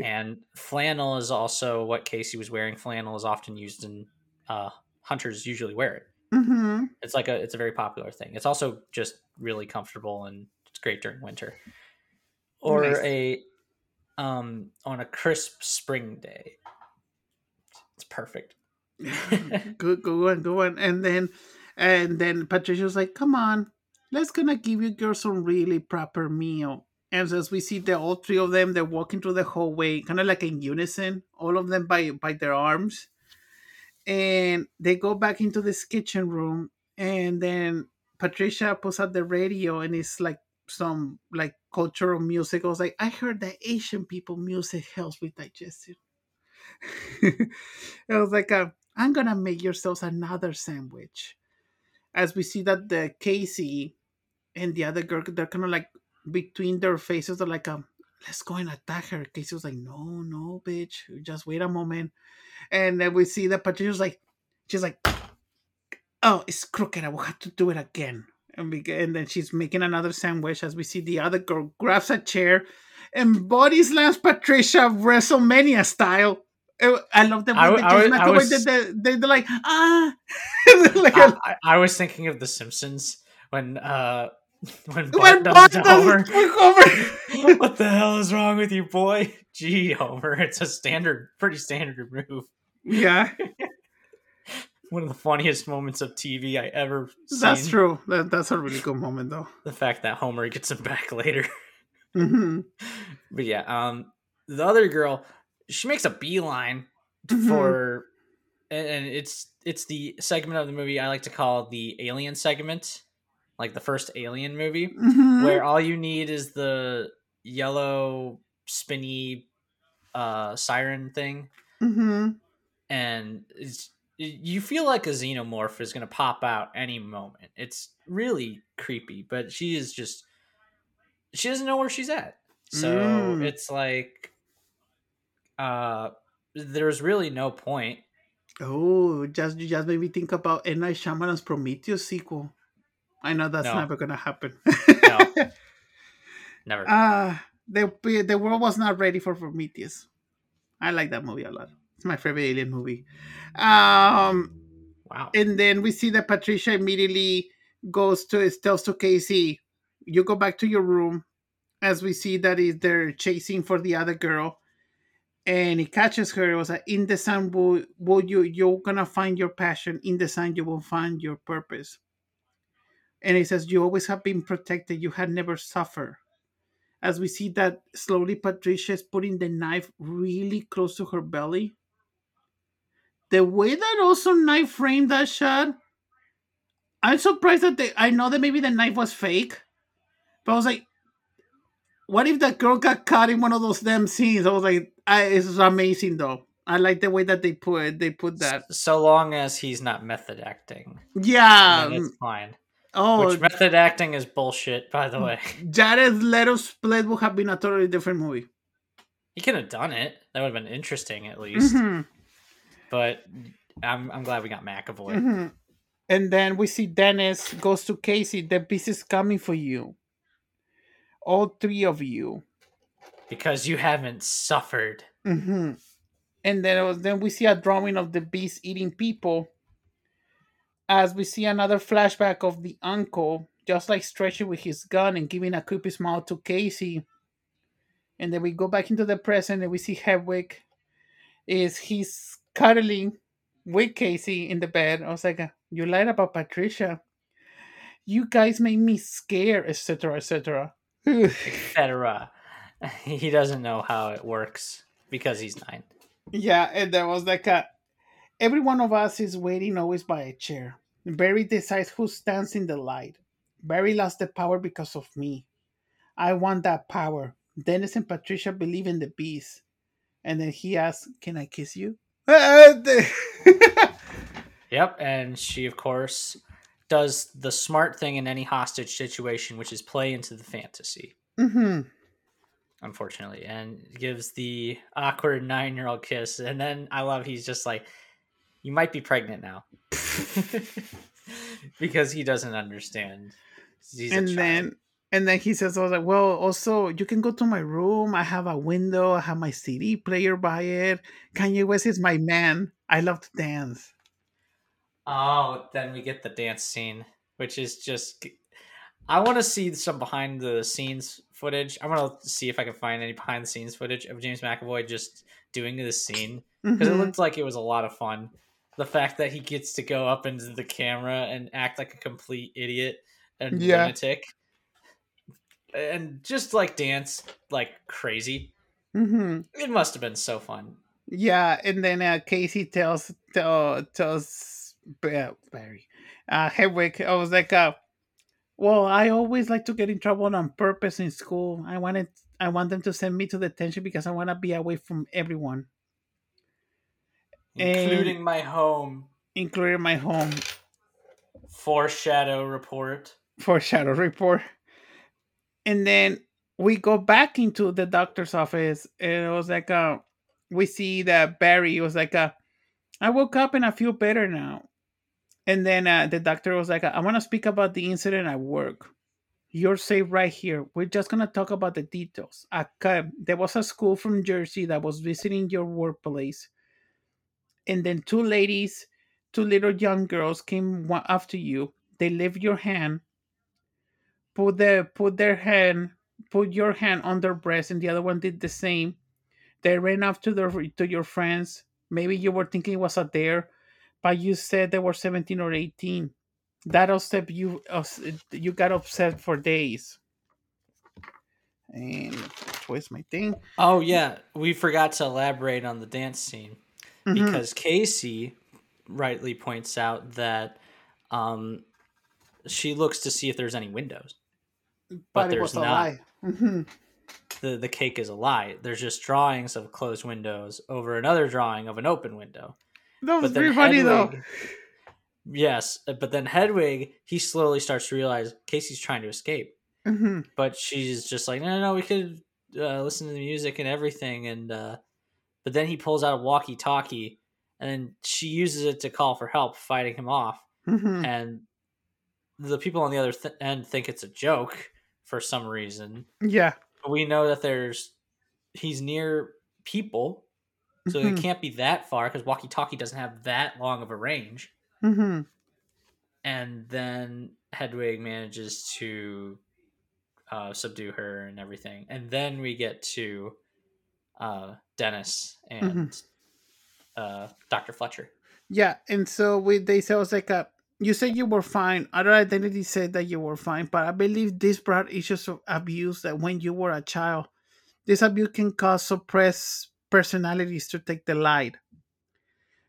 A: And flannel is also what Casey was wearing. Flannel is often used in uh, hunters usually wear it.
B: Mhm.
A: It's like a it's a very popular thing. It's also just really comfortable and it's great during winter. Or
B: Nice.
A: a um on a crisp spring day. It's perfect.
B: good, good one, good one. And then, and then Patricia was like, "Come on, let's gonna give you girls some really proper meal." And as we see the all three of them, they're walking through the hallway, kind of like in unison, all of them by by their arms, and they go back into this kitchen room, and then Patricia puts out the radio, and it's like some like cultural music. I was like, I heard that Asian people music helps with digestion. I was like, uh, I'm gonna make yourselves another sandwich. As we see that the Casey and the other girl, they're kind of like between their faces. They're like, um, let's go and attack her. Casey was like, no, no, bitch, just wait a moment. And then we see that Patricia's like, she's like, oh, it's crooked. I will have to do it again. And, we, and then she's making another sandwich as we see the other girl grabs a chair and body slams Patricia WrestleMania style. Uh, I love the way
A: I I I
B: McAvoy
A: was-
B: did the, they, they're like, ah. like,
A: I, I, I was thinking of The Simpsons when uh when Bart
B: when Bart does
A: Homer.
B: Homer.
A: what the hell is wrong with you, boy? Gee, Homer, it's a standard, pretty standard move.
B: yeah,
A: One of the funniest moments of TV I ever seen.
B: that's true. That, that's a really good moment, though.
A: The fact that Homer gets him back later.
B: hmm
A: But yeah, um, the other girl, she makes a beeline
B: Mhm.
A: for, and, it's it's the segment of the movie I like to call the Alien segment, like the first Alien movie,
B: hmm
A: where all you need is the yellow spinny uh siren thing
B: Mm-hmm.
A: and it's you feel like a xenomorph is going to pop out any moment it's really creepy but she is just she doesn't know where she's at so
B: Mm.
A: it's like uh there's really no point
B: Oh, just you just made me think about M. Night Shyamalan's Prometheus sequel. I know that's
A: No.
B: never gonna happen.
A: No. never
B: Ah, the the world was not ready for Prometheus. I like that movie a lot. It's my favorite alien movie. Um,
A: wow
B: and then we see that Patricia immediately goes to tells to Casey, "You go back to your room." As we see that is they're chasing for the other girl, and he catches her. It was like, "In the sun, will, will you you're gonna find your passion. In the sun, you will find your purpose." And he says, "You always have been protected. You had never suffered." As we see that slowly, Patricia is putting the knife really close to her belly. The way that also knife framed that shot, I'm surprised that they. I know that maybe the knife was fake, but I was like, what if that girl got caught in one of those damn scenes? I was like, I, it's amazing though. I like the way that they put they put that.
A: So long as he's not method acting
B: Yeah.
A: it's fine
B: Oh,
A: which method acting is bullshit by the way
B: Jared Leto's split would have been a totally different movie.
A: he could have done it that would have been interesting at least
B: Mhm,
A: but I'm I'm glad we got McAvoy.
B: mhm. And then we see Dennis goes to Casey. The beast is coming for you. All three of you.
A: Because you haven't suffered.
B: hmm And then it was, then we see a drawing of the beast eating people. as we see another flashback of the uncle just like stretching with his gun and giving a creepy smile to Casey. And then we go back into the present and we see Hedwig is he's cuddling with Casey in the bed. I was like, you lied about Patricia. You guys made me scared, etc., etc.
A: etc. He doesn't know how it works because he's nine.
B: Yeah, and there was like a every one of us is waiting always by a chair. Barry decides who stands in the light. Barry lost the power because of me. I want that power. Dennis and Patricia believe in the beast. And then he asks, Can I kiss you?
A: yep, and she, of course, does the smart thing in any hostage situation, which is play into the fantasy.
B: Mm-hmm.
A: Unfortunately, and gives the awkward nine year old kiss. And then I love he's just like, You might be pregnant now. because he doesn't understand.
B: And then and then he says, "I was like, well, also you can go to my room. I have a window. I have my CD player by it. Kanye West is my man. I love to dance."
A: Oh, then we get the dance scene, which is just. I want to see some behind the scenes footage. I want to see if I can find any behind the scenes footage of James McAvoy just doing this scene because mm-hmm. it looked like it was a lot of fun. The fact that he gets to go up into the camera and act like a complete idiot and yeah. lunatic, and just like dance like crazy.
B: Mm-hmm.
A: It must have been so fun.
B: Yeah, and then uh, Casey tells tell, tells Barry, uh, Hedwig, I was like, uh, well, I always like to get in trouble on purpose in school. I wanted, I want them to send me to detention because I want to be away from everyone,
A: including and, my home,
B: including my home.
A: Foreshadow report
B: foreshadow report. And then we go back into the doctor's office, and it was like, uh, we see that Barry was like, uh, I woke up and I feel better now. And then uh, the doctor was like, I want to speak about the incident at work. You're safe right here. We're just going to talk about the details. There was a school from Jersey that was visiting your workplace. And then two ladies, two little young girls came after you. They left your hand put the put their hand put your hand on their breast and the other one did the same they ran up to their to your friends maybe you were thinking it was a dare but you said they were 17 or 18 that upset you you got upset for days and twist my thing
A: oh yeah we forgot to elaborate on the dance scene mm-hmm. because casey rightly points out that um, she looks to see if there's any windows
B: but, but there's not. Mm-hmm.
A: The the cake is a lie. There's just drawings of closed windows over another drawing of an open window.
B: That was pretty funny though.
A: Yes, but then Hedwig, he slowly starts to realize Casey's trying to escape,
B: mm-hmm.
A: but she's just like, no, no, no we could uh, listen to the music and everything, and uh, but then he pulls out a walkie-talkie, and she uses it to call for help, fighting him off,
B: mm-hmm.
A: and the people on the other th- end think it's a joke for some reason.
B: Yeah.
A: But we know that there's he's near people, so mm-hmm. it can't be that far because walkie-talkie doesn't have that long of a range.
B: Mm-hmm.
A: And then Hedwig manages to uh, subdue her and everything, and then we get to uh, Dennis and mm-hmm. uh, Doctor Fletcher.
B: Yeah, and so we they say it was like a you said you were fine. Other identity said that you were fine, but I believe this brought issues of abuse that when you were a child, this abuse can cause suppressed personalities to take the light.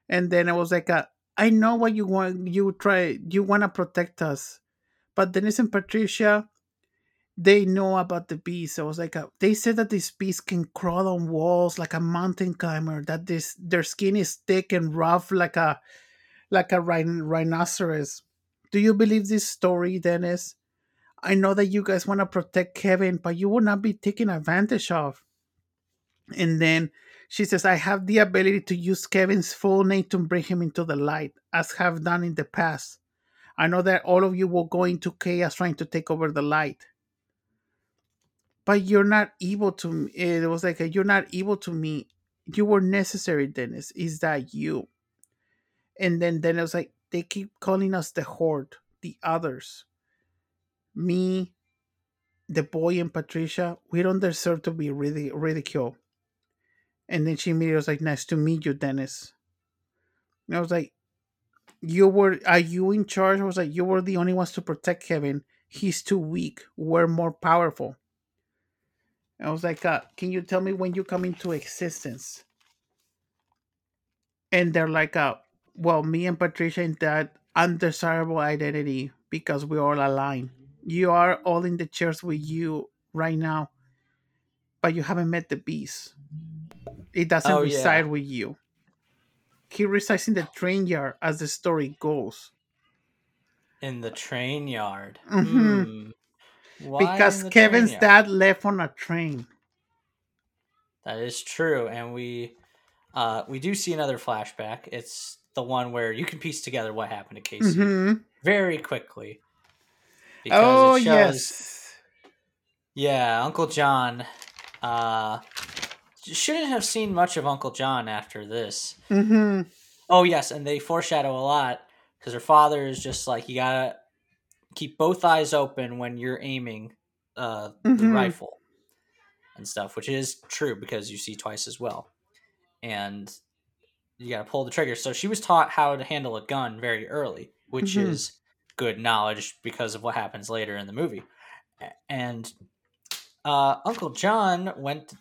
B: And then I was like, uh, I know what you want. You try. You want to protect us, but Dennis and Patricia, they know about the beast. I was like, uh, they said that this beast can crawl on walls like a mountain climber. That this their skin is thick and rough like a like a rhin- rhinoceros. Do you believe this story, Dennis? I know that you guys want to protect Kevin, but you will not be taken advantage of. And then she says, I have the ability to use Kevin's full name to bring him into the light, as have done in the past. I know that all of you will go into chaos trying to take over the light. But you're not able to. me. Eh, it was like, you're not able to me. You were necessary, Dennis. Is that you? and then Dennis was like they keep calling us the horde, the others. Me, the boy, and Patricia, we don't deserve to be really ridiculed. And then she immediately was like, Nice to meet you, Dennis. And I was like, You were, are you in charge? I was like, You were the only ones to protect Kevin. He's too weak. We're more powerful. I was like, uh, Can you tell me when you come into existence? And they're like, uh, Well, me and Patricia in that undesirable identity because we're all aligned. You are all in the chairs with you right now, but you haven't met the beast. It doesn't
A: Oh, yeah.
B: reside with you. He resides in the train yard as the story goes.
A: In the train yard.
B: Mhm.
A: Hmm. Why
B: because
A: in the train
B: Kevin's dad left on a train.
A: That is true, and we uh, we do see another flashback. It's the one where you can piece together what happened to Casey
B: Mhm.
A: very quickly. Because
B: Oh,
A: it shows,
B: yes.
A: yeah, Uncle John uh, shouldn't have seen much of Uncle John after this.
B: hmm
A: Oh yes, and they foreshadow a lot because her father is just like you gotta keep both eyes open when you're aiming uh, the
B: Mhm.
A: rifle and stuff, which is true because you see twice as well, and you gotta pull the trigger. So she was taught how to handle a gun very early, which
B: Mhm.
A: is good knowledge because of what happens later in the movie. And uh, Uncle John went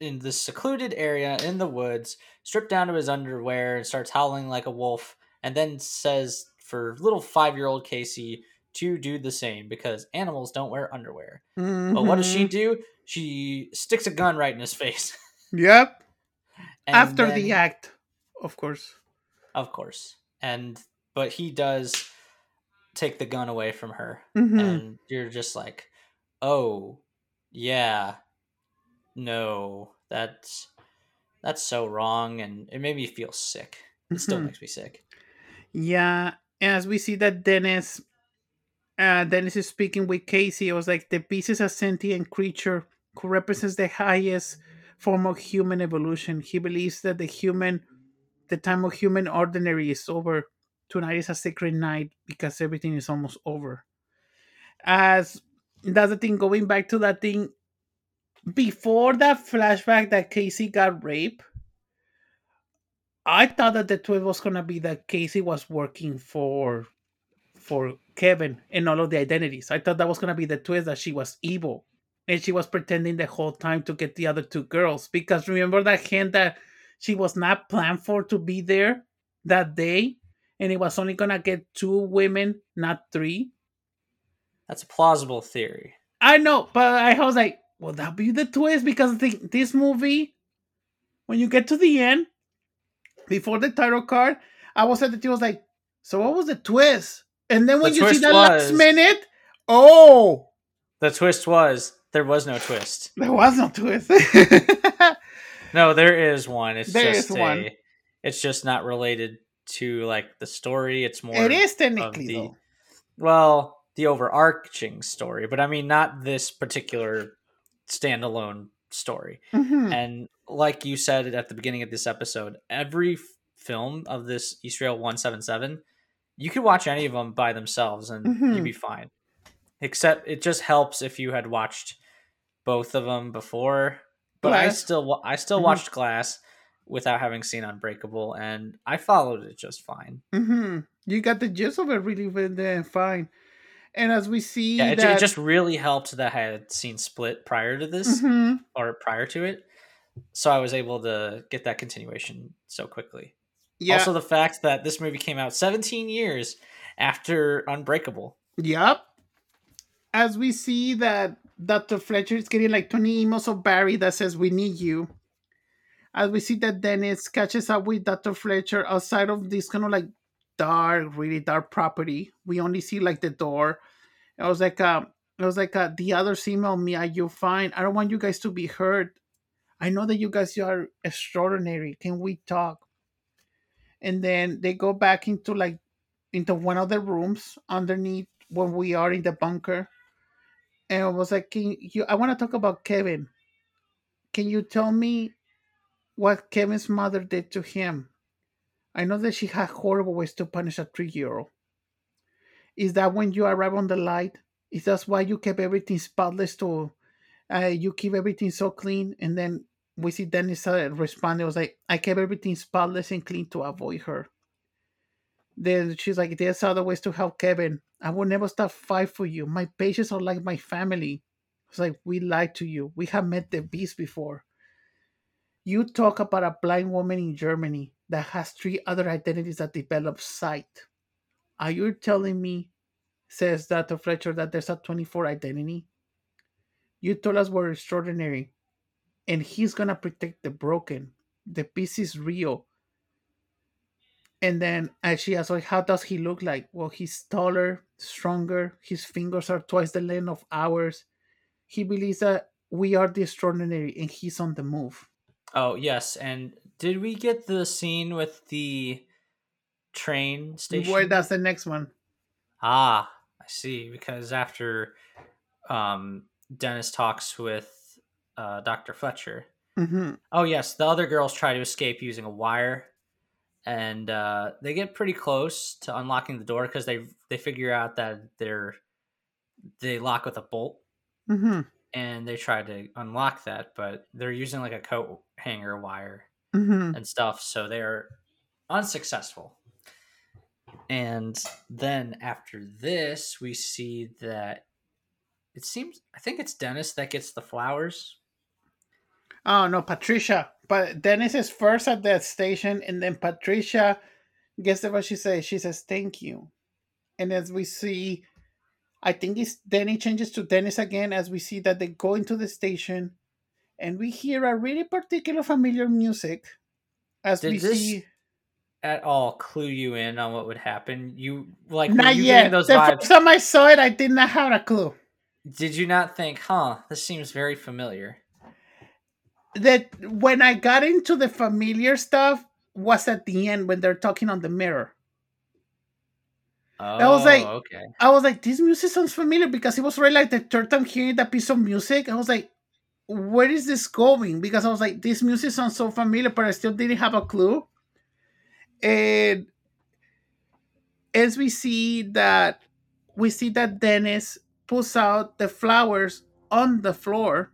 A: in this secluded area in the woods, stripped down to his underwear, and starts howling like a wolf, and then says for little five year old Casey to do the same because animals don't wear underwear. But what does she
B: Mhm.
A: do? She sticks a gun right in his face.
B: Yep. After
A: then-
B: the act, of course.
A: of course, and but he does take the gun away from her,
B: Mhm.
A: and you're just like, oh, yeah, no, that's that's so wrong, and it made me feel sick. It still
B: Mhm.
A: makes me sick.
B: Yeah, as we see that Dennis, uh, Dennis is speaking with Casey. It was like the beast is a sentient creature who represents the highest form of human evolution. He believes that the human, the time of human ordinary is over. Tonight is a sacred night because everything is almost over. As that's the thing. Going back to that thing before that flashback that Casey got raped. I thought that the twist was gonna be that Casey was working for for Kevin and all of the identities. I thought that was gonna be the twist that she was evil and she was pretending the whole time to get the other two girls. Because remember that hint that she was not planned for to be there that day, and it was only gonna get two women, not three.
A: That's a plausible theory.
B: I know, but I was like, will that be the twist? Because the, this movie, when you get to the end, before the title card, I was at the was like, so what was the twist? And then when
A: The
B: you see that last minute, oh,
A: The twist was there was no twist.
B: there was no twist.
A: No, there is one. It's
B: There
A: just
B: is
A: a,
B: one.
A: It's just not related to like the story. It's more.
B: it is technically
A: the
B: though.
A: well the overarching story, but I mean not this particular standalone story.
B: Mhm.
A: And like you said at the beginning of this episode, every f- film of this Eastrail 177, you could watch any of them by themselves and
B: Mhm.
A: you'd be fine. Except it just helps if you had watched both of them before. But I still I still
B: Mhm.
A: watched Glass without having seen Unbreakable and I followed it just fine.
B: Mhm. You got the gist of it really really fine. And as we see
A: Yeah, it,
B: that,
A: it just really helped that I had seen Split prior to this
B: Mhm.
A: or prior to it. So I was able to get that continuation so quickly.
B: yeah,
A: Also, the fact that this movie came out 17 years after Unbreakable.
B: Yep. As we see that Dr. Fletcher is getting like 20 emails of Barry that says, We need you. As we see that Dennis catches up with Dr. Fletcher outside of this kind of like dark, really dark property. We only see like the door. I was like, uh, I was like, uh, the others email me, Are you fine? I don't want you guys to be hurt. I know that you guys are extraordinary. Can we talk? And then they go back into like into one of the rooms underneath when we are in the bunker. And I was like, Can you I want to talk about Kevin. Can you tell me what Kevin's mother did to him? I know that she had horrible ways to punish a three year old. Is that when you arrive on the light? Is that why you kept everything spotless to uh, you keep everything so clean? And then we see Dennis uh, respond. It was like, I kept everything spotless and clean to avoid her. Then she's like, There's other ways to help Kevin. I will never stop fight for you. My patients are like my family. It's like, We lied to you. We have met the beast before. You talk about a blind woman in Germany that has three other identities that develop sight. Are you telling me, says Dr. Fletcher, that there's a 24 identity? You told us we're extraordinary, and he's gonna protect the broken. The peace is real. And then as she asks, like, how does he look like? Well, he's taller, stronger, his fingers are twice the length of ours. He believes that we are the extraordinary and he's on the move.
A: Oh yes, and did we get the scene with the train station?
B: Boy, that's the next one.
A: Ah, I see. Because after um, Dennis talks with uh, Doctor Fletcher.
B: hmm
A: Oh yes, the other girls try to escape using a wire, and uh, they get pretty close to unlocking the door because they they figure out that they're they lock with a bolt,
B: mm-hmm.
A: and they try to unlock that, but they're using like a coat hanger wire
B: hmm
A: and stuff, so they're unsuccessful. And then after this, we see that it seems I think it's Dennis that gets the flowers.
B: Oh no, Patricia. But Dennis is first at that station, and then Patricia guess what she says. She says thank you. And as we see, I think it's then it changes to Dennis again as we see that they go into the station and we hear a really particular familiar music as
A: Did
B: we
A: this
B: see
A: At all clue you in on what would happen? You like
B: not
A: you
B: yet.
A: those
B: the
A: vibes?
B: first time I saw it, I did not have a clue.
A: Did you not think, huh, this seems very familiar?
B: That when I got into the familiar stuff was at the end when they're talking on the mirror.
A: Oh,
B: was like- oh,
A: okay.
B: I was like, this music sounds familiar because it was really like the third time hearing that piece of music. I was like, where is this going? Because I was like, this music sounds so familiar, but I still didn't have a clue. And as we see that, we see that Dennis pulls out the flowers on the floor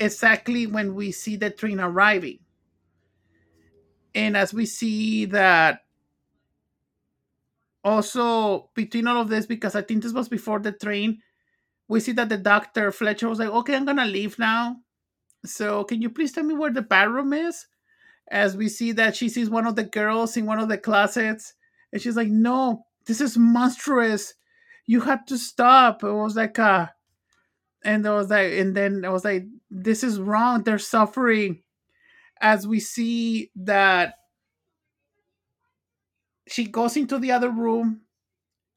B: exactly when we see the train arriving. And as we see that also between all of this because i think this was before the train we see that the doctor fletcher was like okay i'm gonna leave now. So can you please tell me where the bathroom is? As we see that she sees one of the girls in one of the closets and she's like no this is monstrous. You had to stop. It was like uh and there was like and then i was like this is wrong. They're suffering. As we see that she goes into the other room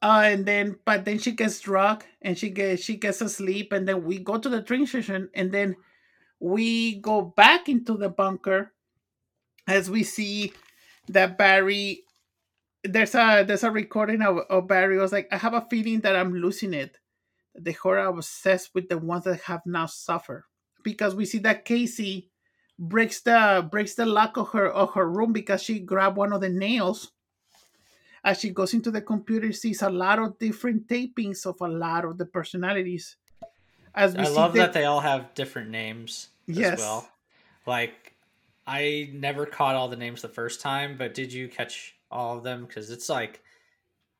B: uh, and then but then she gets drunk and she gets she gets asleep and then we go to the train station and then we go back into the bunker as we see that barry there's a there's a recording of, of barry. I was like i have a feeling that i'm losing it. The horror obsessed with the ones that have now suffered because we see that casey breaks the breaks the lock of her of her room because she grabbed one of the nails as she goes into the computer sees a lot of different tapings of a lot of the personalities as we
A: I love
B: the-
A: that they all have different names
B: Yes.
A: as well. Like, I never caught all the names the first time, but did you catch all of them? Because it's like,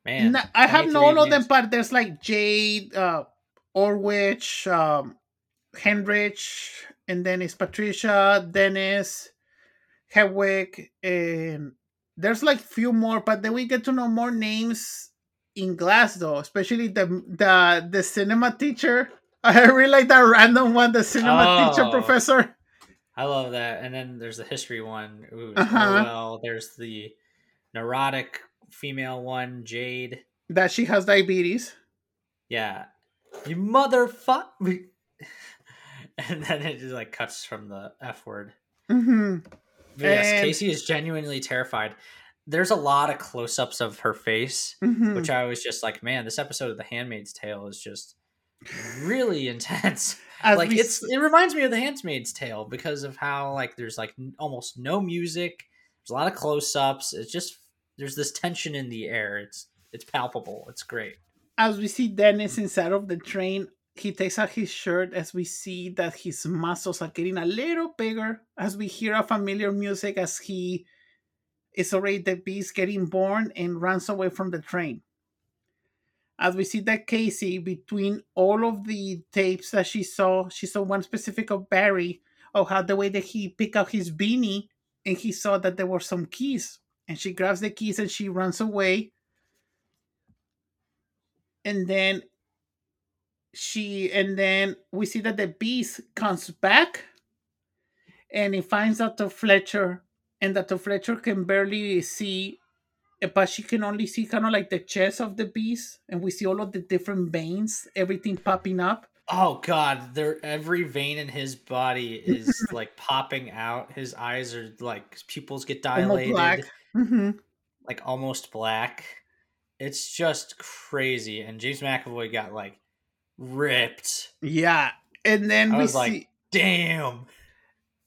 A: man,
B: No, I have
A: 23
B: known all of
A: them,
B: but there's like Jade, uh, Orwich, um, Henrich, and then it's Patricia, Dennis, Hedwig, and there's like few more, but then we get to know more names in Glass though, especially the the the cinema teacher. I really like that random one, the cinema teacher
A: Oh.
B: professor.
A: I love that. And then there's the history one. Ooh,
B: Uh-huh.
A: well, there's the neurotic female one, Jade.
B: That she has diabetes.
A: Yeah, you motherfuck. and then it just like cuts from the F word.
B: hmm
A: But yes,
B: And-
A: Casey is genuinely terrified. There's a lot of close-ups of her face,
B: hmm
A: which I was just like, man, this episode of The Handmaid's Tale is just really intense.
B: As
A: like it's it reminds me of The Handmaid's Tale because of how like there's like n- almost no music, There's a lot of close-ups. It's just there's this tension in the air. It's it's palpable. It's great.
B: As we see Dennis inside of the train, he takes out his shirt as we see that his muscles are getting a little bigger as we hear a familiar music as he is already the beast getting born and runs away from the train. As we see that Casey, between all of the tapes that she saw, she saw one specific of Barry, of how the way that he picked up his beanie and he saw that there were some keys. And she grabs the keys and she runs away. And then she and then we see that the beast comes back and he finds Dr. Fletcher and Dr. Fletcher can barely see but she can only see kind of like the chest of the beast and we see all of the different veins everything popping up
A: Oh god, there every vein in his body is like popping out. His eyes are like pupils get dilated,
B: black hmm
A: like almost black. It's just crazy. And James McAvoy got like ripped.
B: yeah and then
A: I
B: we see
A: like, damn.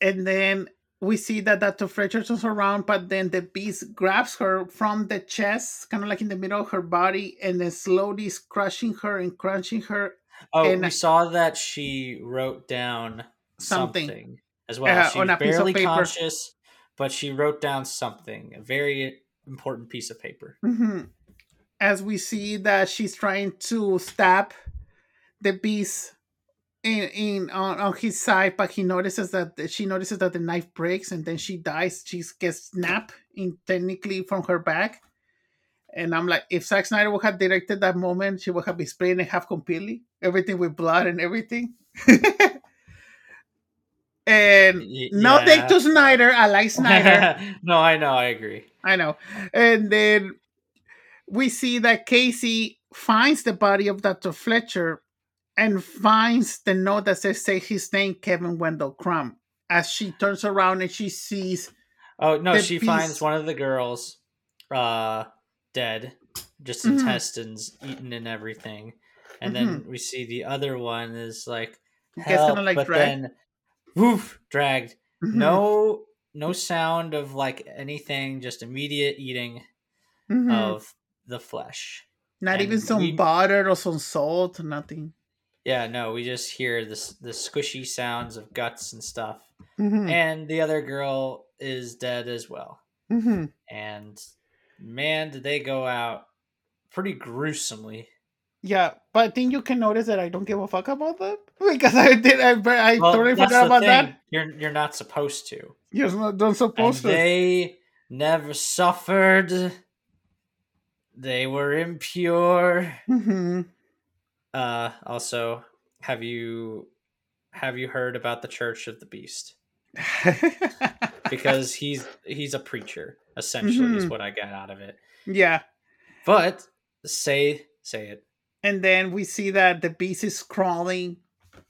B: and then we see that Dr. Fletcher turns around, but then the beast grabs her from the chest, kind of like in the middle of her body, and then slowly is crushing her and crunching her.
A: Oh,
B: And-
A: we saw that she wrote down
B: Something.
A: something, as well.
B: Uh,
A: she
B: on
A: was
B: a piece of
A: barely
B: paper.
A: conscious, but she wrote down something, a very important piece of paper.
B: hmm As we see that she's trying to stab the beast in, in on, on his side, but he notices that she notices that the knife breaks and then she dies. She gets snapped in technically from her back. And I'm like, if Zack Snyder would have directed that moment, she would have explained it half completely, everything with blood and everything. and
A: Y-
B: no thank
A: yeah.
B: to Snyder. I like Snyder.
A: no, I know, I agree.
B: I know. And then we see that Casey finds the body of Dr. Fletcher and finds the note that says say his name, Kevin Wendell Crumb. As she turns around and she sees
A: Oh no, she
B: beast-
A: finds one of the girls uh dead, just
B: Mhm.
A: intestines eaten and everything. And then we see the other one is like help,
B: like
A: but
B: dragged.
A: then woof dragged.
B: Mhm,
A: No no sound of like anything, just immediate eating
B: mhm.
A: of the flesh.
B: not even some
A: we-
B: butter or some salt, nothing.
A: Yeah, no, we just hear this the squishy sounds of guts and stuff.
B: Mhm,
A: And the other girl is dead as well.
B: mhm.
A: And man, did they go out pretty gruesomely.
B: Yeah, but I think you can notice that I don't give a fuck about that because I did. I, I
A: Well,
B: totally forgot about
A: thing.
B: that.
A: You're you're not supposed to.
B: You're not don't
A: And
B: supposed to.
A: they never suffered. They were impure.
B: Mhm.
A: Uh also, have you have you heard about the Church of the Beast? Because he's he's a preacher, essentially, is
B: Mhm.
A: what I got out of it.
B: yeah,
A: But say say it.
B: and then we see that the beast is crawling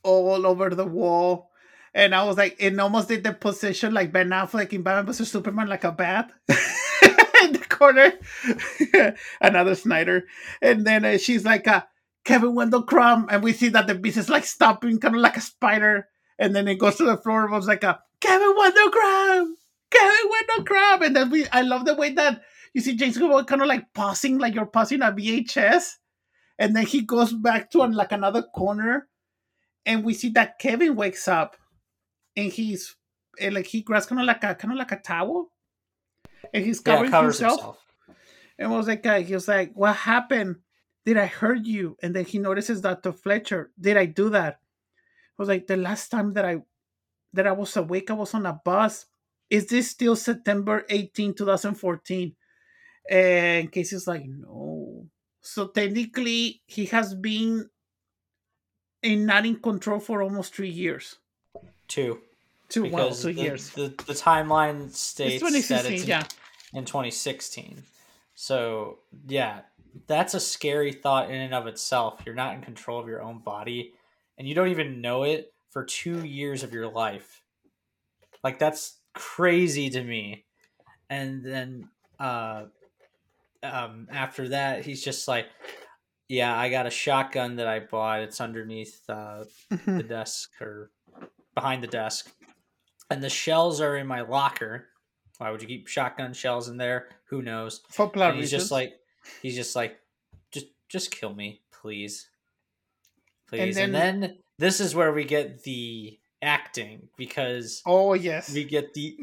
B: all over the wall. And I was like, it almost did the position like Ben Affleck in Batman vs Superman, like a bat in the corner. Another Snyder. And then uh, she's like, uh, Kevin Wendell Crumb. And we see that the beast is like stopping, kind of like a spider. And then it goes to the floor and was like, a Kevin Wendell Crumb, Kevin Wendell Crumb. And then we, I love the way that you see James kind of like pausing, like you're pausing a VHS and then he goes back to like another corner and we see that kevin wakes up and he's and like he grabs kind of like a kind of like a towel and he's covering
A: covers
B: himself,
A: himself.
B: and was like uh, he was like what happened did i hurt you and then he notices dr fletcher did i do that I was like the last time that i that i was awake i was on a bus is this still september 18 2014 and casey's like no so technically, he has been in not in control for almost three years.
A: Two.
B: Two, well,
A: Because
B: two
A: the,
B: years.
A: The, the timeline
B: It's
A: states that it's in,
B: yeah.
A: in 2016. So, yeah, that's a scary thought in and of itself. You're not in control of your own body, and you don't even know it for two years of your life. Like, that's crazy to me. And then, uh, um, after that, he's just like, yeah, I got a shotgun that I bought. It's underneath uh, the
B: Mhm.
A: desk or behind the desk, and the shells are in my locker. Why would you keep shotgun shells in there? Who knows?
B: For
A: he's
B: reasons.
A: just like, he's just like, just just kill me, please, please. And
B: then-
A: then, this is where we get the acting because
B: oh yes,
A: we get the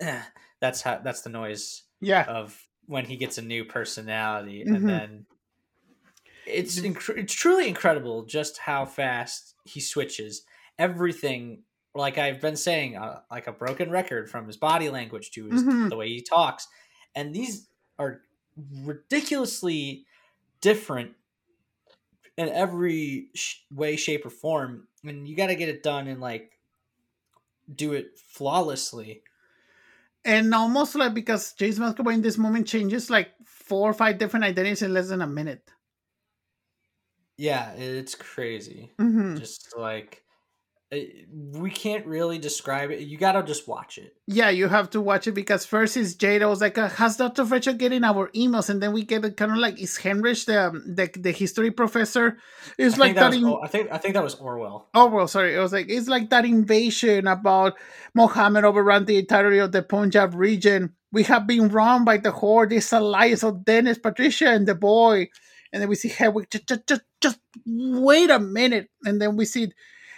A: that's how that's the noise
B: yeah,
A: of when he gets a new personality.
B: Mhm.
A: and then it's inc- it's truly incredible just how fast he switches. Everything like i've been saying uh, like a broken record from his body language to his,
B: Mhm.
A: the way he talks. And these are ridiculously different in every sh- way shape or form and you got to get it done and like do it flawlessly
B: and almost like because James McAvoy in this moment changes like four or five different identities in less than a minute.
A: yeah it's crazy
B: Mhm.
A: just like we can't really describe it you gotta just watch it
B: Yeah, you have to watch it because first is Jada was like, uh, "Has Doctor Fletcher getting our emails?" And then we get it kind of like, "Is Henrich the um, the, the history professor?" It's like
A: that
B: that.
A: was,
B: in-
A: oh, I think I think that was Orwell.
B: Oh well, sorry. It was like it's like that invasion about Mohammed overran the entirety of the Punjab region. We have been run by the horde. This alliance of Dennis, Patricia, and the boy. And then we see Hedwig. Just, just, just, just wait a minute. And then we see,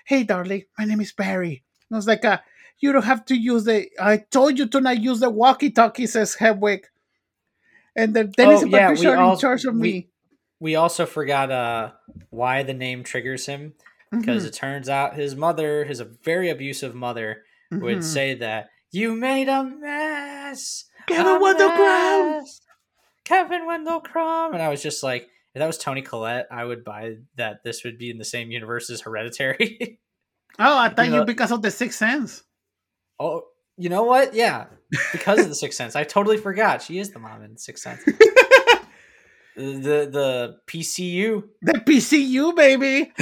B: hey, darling, my name is Barry. And I was like, uh, you don't have to use the. I told you to not use the walkie-talkie, says Hedwig. And then
A: Oh,
B: and
A: yeah, we
B: are in charge of
A: we-
B: me.
A: We also forgot uh why the name triggers him because
B: Mhm,
A: it turns out his mother, his very abusive mother, would
B: mhm.
A: say that you made a mess.
B: Kevin
A: a
B: Wendell Crumb!
A: Kevin Wendell Crumb, and I was just like, if that was Toni Collette, I would buy that. This would be in the same universe as Hereditary.
B: Oh, I thought
A: You
B: you because of the Sixth Sense.
A: oh, you know what? Yeah, because of the Sixth Sense, I totally forgot she is the mom in Sixth Sense. the the PCU.
B: The PCU baby.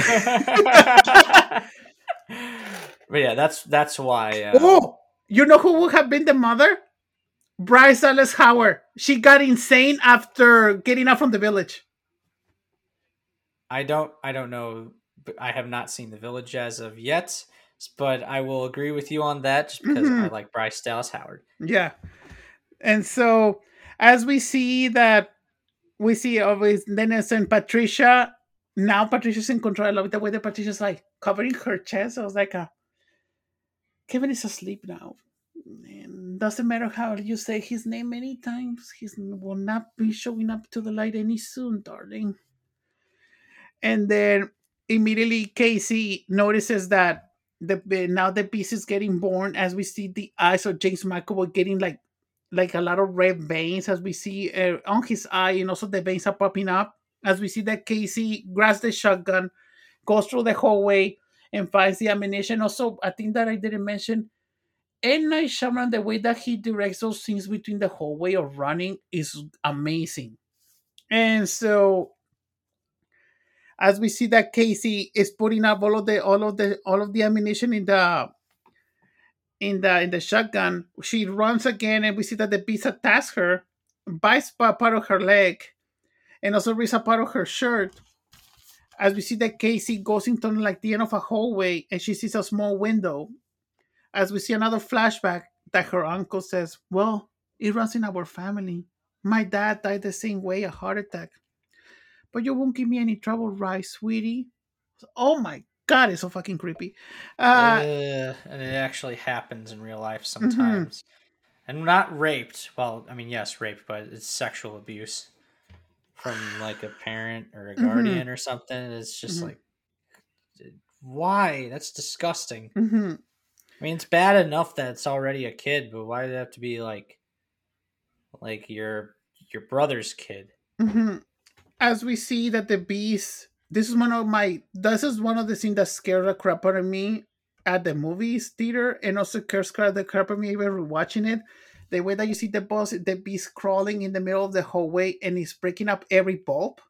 A: but yeah, that's that's why. Uh,
B: Oh, you know who would have been the mother? Bryce Dallas Howard. She got insane after getting out from the village.
A: I don't I don't know. I have not seen the Village as of yet, but I will agree with you on that just because I
B: Mhm.
A: like Bryce Dallas Howard.
B: Yeah. And so as we see that we see always Dennis and Patricia. Now Patricia's in control. I love the way that Patricia's like covering her chest. I was like, uh, Kevin is asleep now. And doesn't matter how you say his name many times, he will not be showing up to the light any soon, darling. And then immediately Casey notices that the now the piece is getting born as we see the eyes of James McAvoy getting like like a lot of red veins as we see uh, on his eye and also the veins are popping up as we see that Casey grabs the shotgun goes through the hallway and finds the ammunition also I think that I didn't mention M. Night Shyamalan, the way that he directs those scenes between the hallway of running is amazing. And so as we see that Casey is putting up all of the all of the all of the ammunition in the in the in the shotgun, she runs again, and we see that the beast attacks her, bites part of her leg, and also rips a part of her shirt. As we see that Casey goes into like the end of a hallway, and she sees a small window. As we see another flashback that her uncle says, "Well, it runs in our family. My dad died the same way, a heart attack." But you won't give me any trouble, right, sweetie? Oh my god, it's so fucking creepy. Uh,
A: Uh, and it actually happens in real life
B: Mm-hmm.
A: sometimes. And not raped. Well, I mean, yes, raped, but it's sexual abuse from like a parent or a
B: Mhm.
A: guardian or something. It's just
B: Mhm.
A: like, why? That's disgusting.
B: mhm.
A: I mean, it's bad enough that it's already a kid, but why did it have to be like, like your your brother's kid?
B: hmm As we see that the beast, this is one of my, this is one of the things that scared the crap out of me at the movies theater, and also scared the crap out of me even rewatching it. The way that you see the boss, the beast crawling in the middle of the hallway, and he's breaking up every bulb,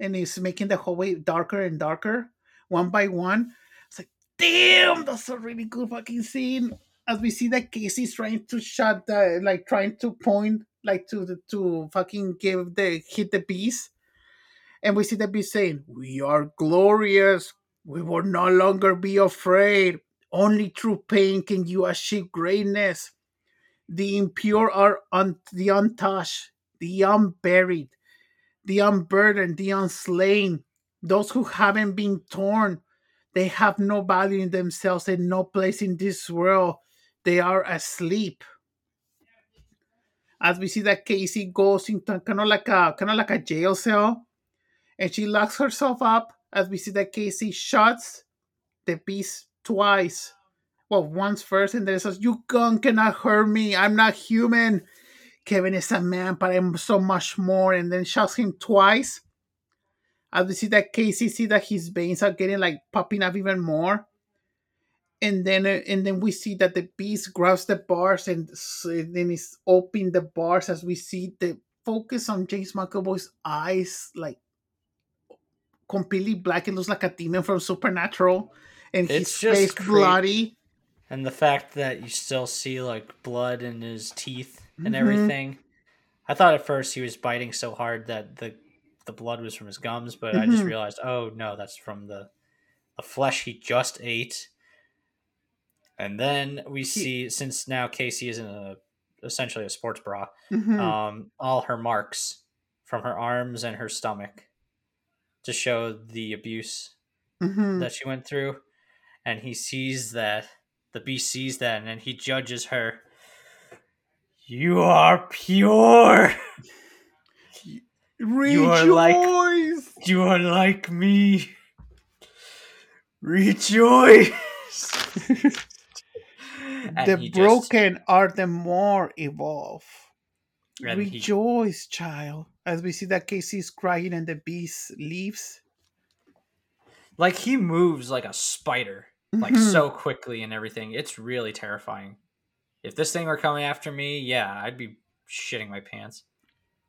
B: and he's making the hallway darker and darker, one by one. It's like, damn, that's a really good fucking scene. As we see that Casey's trying to shut the, like trying to point, like to the to fucking give the hit the beast, and we see the beast saying, "We are glorious. We will no longer be afraid. Only through pain can you achieve greatness." The impure are un- the untouched, the unburied, the unburdened, the unslain, those who haven't been torn. They have no value in themselves and no place in this world. They are asleep. As we see that Casey goes into kind of like a kind of like a jail cell, and she locks herself up. As we see that Casey shuts the beast twice. Well, once first, and then it says, "You gun cannot hurt me. I'm not human." Kevin is a man, but I'm so much more. And then shouts him twice. As we see that Casey see that his veins are getting like popping up even more. And then uh, and then we see that the beast grabs the bars and, and then is opening the bars as we see the focus on James McAvoy's eyes like completely black. It looks like a demon from Supernatural. And
A: It's
B: his
A: just
B: face bloody.
A: And the fact that you still see like blood in his teeth and
B: Mhm.
A: everything. I thought at first he was biting so hard that the the blood was from his gums, but I just
B: Mhm.
A: realized, oh no, that's from the the flesh he just ate. And then we see since now Casey is in a essentially a sports bra,
B: Mhm.
A: um, all her marks from her arms and her stomach to show the abuse
B: Mhm.
A: that she went through and he sees that the beast sees that and then he judges her you are pure
B: Rejoice!
A: are like- you are like me rejoice
B: the
A: he just-
B: broken are the more evolve.
A: And he-
B: Rejoice, child. As we see that Casey's crying and the beast leaves.
A: like he moves like a spider like
B: Mhm.
A: so quickly and everything it's really terrifying if this thing were coming after me yeah i'd be shitting my pants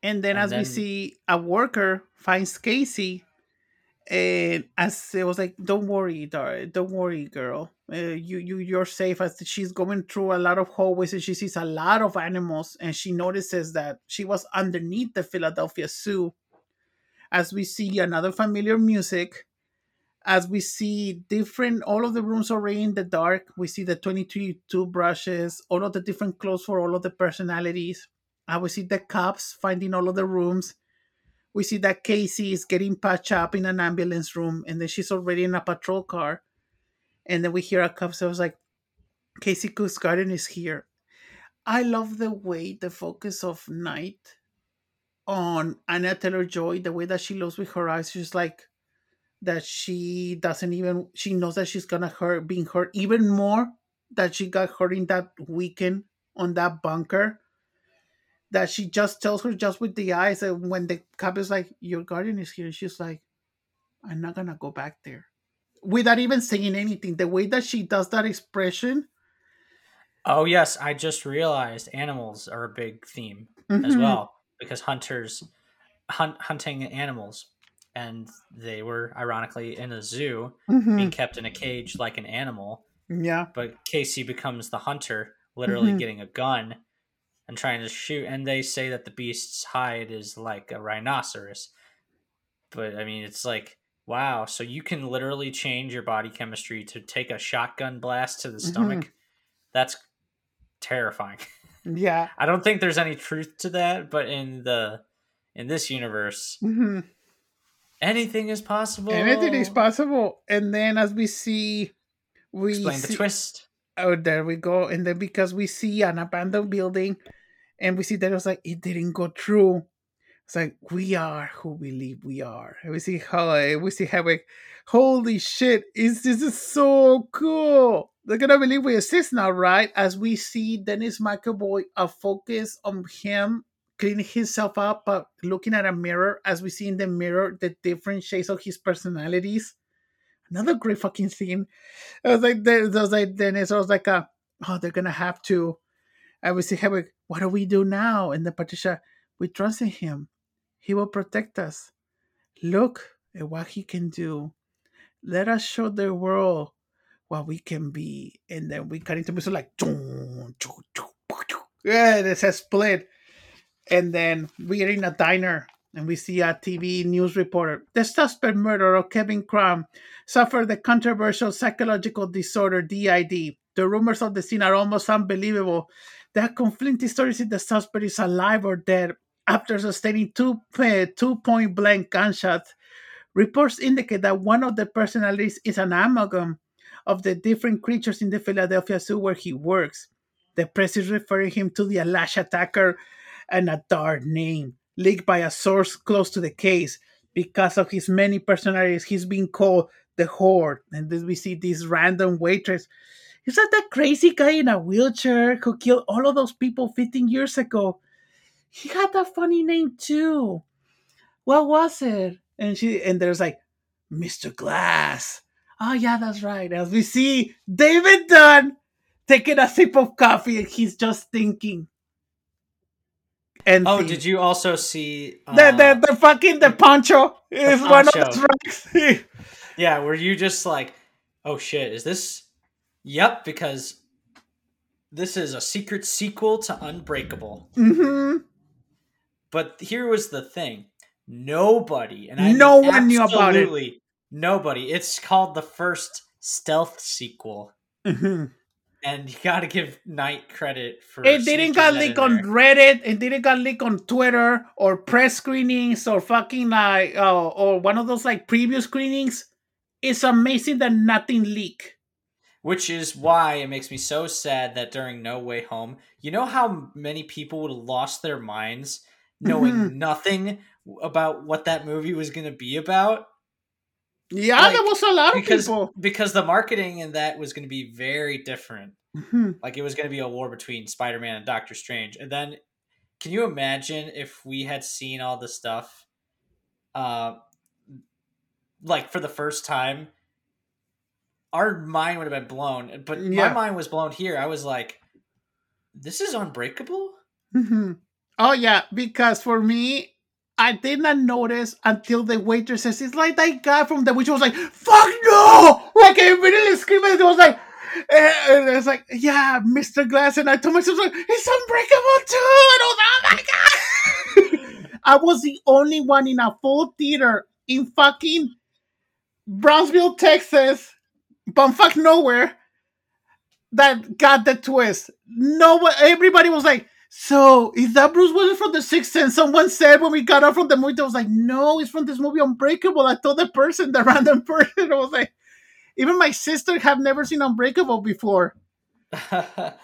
B: And then
A: And
B: as we see a worker finds Casey, and as it was like, "Don't worry, dar- don't worry, girl. Uh, you you you're safe." As she's going through a lot of hallways and she sees a lot of animals, and she notices that she was underneath the Philadelphia Zoo. As we see another familiar music, as we see different, all of the rooms are in the dark. We see the 23 toothbrushes, all of the different clothes for all of the personalities. Uh, we see the cops finding all of the rooms. We see that Casey is getting patched up in an ambulance room, and then she's already in a patrol car. And then we hear a cop say, "Was like, Casey Cooke's Garden is here." I love the way the focus of Night on Anya Taylor Joy, the way that she looks with her eyes, she's like that she doesn't even she knows that she's gonna hurt being hurt even more that she got hurt in that weekend on that bunker that she just tells her just with the eyes and when the cop is like your guardian is here she's like i'm not gonna go back there without even saying anything the way that she does that expression.
A: Oh yes i just realized animals are a big theme as
B: Mhm,
A: well because hunters hunt hunting animals and they were ironically in a zoo
B: mhm.
A: being kept in a cage like an animal.
B: Yeah.
A: But casey becomes the hunter literally
B: Mhm.
A: getting a gun and trying to shoot and they say that the beast's hide is like a rhinoceros. But i mean it's like wow so you can literally change your body chemistry to take a shotgun blast to the stomach that's terrifying
B: yeah
A: I don't think there's any truth to that, but in the in this universe,
B: mhm.
A: anything is possible.
B: anything is possible and then as we see we
A: Explain
B: see,
A: the twist.
B: Oh, there we go. And then because we see an abandoned building and we see that it was like it didn't go through. It's like we are who we believe we are. And we see how we see like, holy shit, is this is so cool. They're gonna believe we exist now, right? As we see Dennis McAvoy a focus on him cleaning himself up, but looking at a mirror as we see in the mirror the different shades of his personalities. Another great fucking scene. I was like, there, was like, Dennis, I was like, uh, oh, they're gonna have to. I was say, like, what do we do now? And then Patricia, we trust in him. He will protect us. Look at what he can do. Let us show the world what we can be. And then we cut into music like, yeah, there's a split. And then we are in a diner and we see a TV news reporter. The suspect murderer of Kevin Crumb suffered the controversial psychological disorder DID. The rumors of the scene are almost unbelievable. There are conflicting stories if the suspect is alive or dead after sustaining two, uh, two point blank gunshots. Reports indicate that one of the personalities is an amalgam of the different creatures in the Philadelphia zoo where he works. The press is referring him to the Alash attacker and a dark name leaked by a source close to the case. Because of his many personalities, he's being called the Horde. And then we see this random waitress. Is that that crazy guy in a wheelchair who killed all of those people 15 years ago? He had that funny name too. What was it? And she and there's like Mr. Glass. Oh yeah, that's right. As we see David Dunn taking a sip of coffee and he's just thinking.
A: And oh, did you also see
B: uh, the, the the fucking the poncho is the one of the tracks?
A: yeah, were you just like, oh shit, is this? Yep, because this is a secret sequel to Unbreakable.
B: Mm-hmm.
A: But here was the thing: nobody, and I
B: no one knew about it.
A: Nobody. It's called the first stealth sequel.
B: Mm-hmm
A: and you got to give Night credit for.
B: It didn't got leaked on Reddit. It didn't got leaked on Twitter or press screenings or fucking like uh, or one of those like preview screenings. It's amazing that nothing leaked.
A: Which is why it makes me so sad that during No Way Home, you know how many people would have lost their minds knowing mm-hmm. nothing about what that movie was going to be about
B: yeah, like, there was a lot
A: because,
B: of people.
A: Because the marketing in that was going to be very different.
B: Mm-hmm.
A: Like it was going to be a war between Spider Man and Doctor Strange. And then, can you imagine if we had seen all the stuff, uh, like for the first time? Our mind would have been blown. But yeah. my mind was blown here. I was like, this is unbreakable?
B: Mm-hmm. Oh, yeah. Because for me, I did not notice until the waitress says it's like that guy from the witch was like, "Fuck no!" Like I immediately screamed. It was like, eh, and it's like, "Yeah, Mr. Glass." And I told myself, like, "It's unbreakable too!" And I was like, "Oh my god!" I was the only one in a full theater in fucking Brownsville, Texas, bumfuck nowhere, that got the twist. No, everybody was like, so is that Bruce Willis from The Sixth Sense? Someone said when we got out from the movie, I was like, no, it's from this movie Unbreakable. I told the person, the random person, I was like, even my sister have never seen Unbreakable before.
A: oh,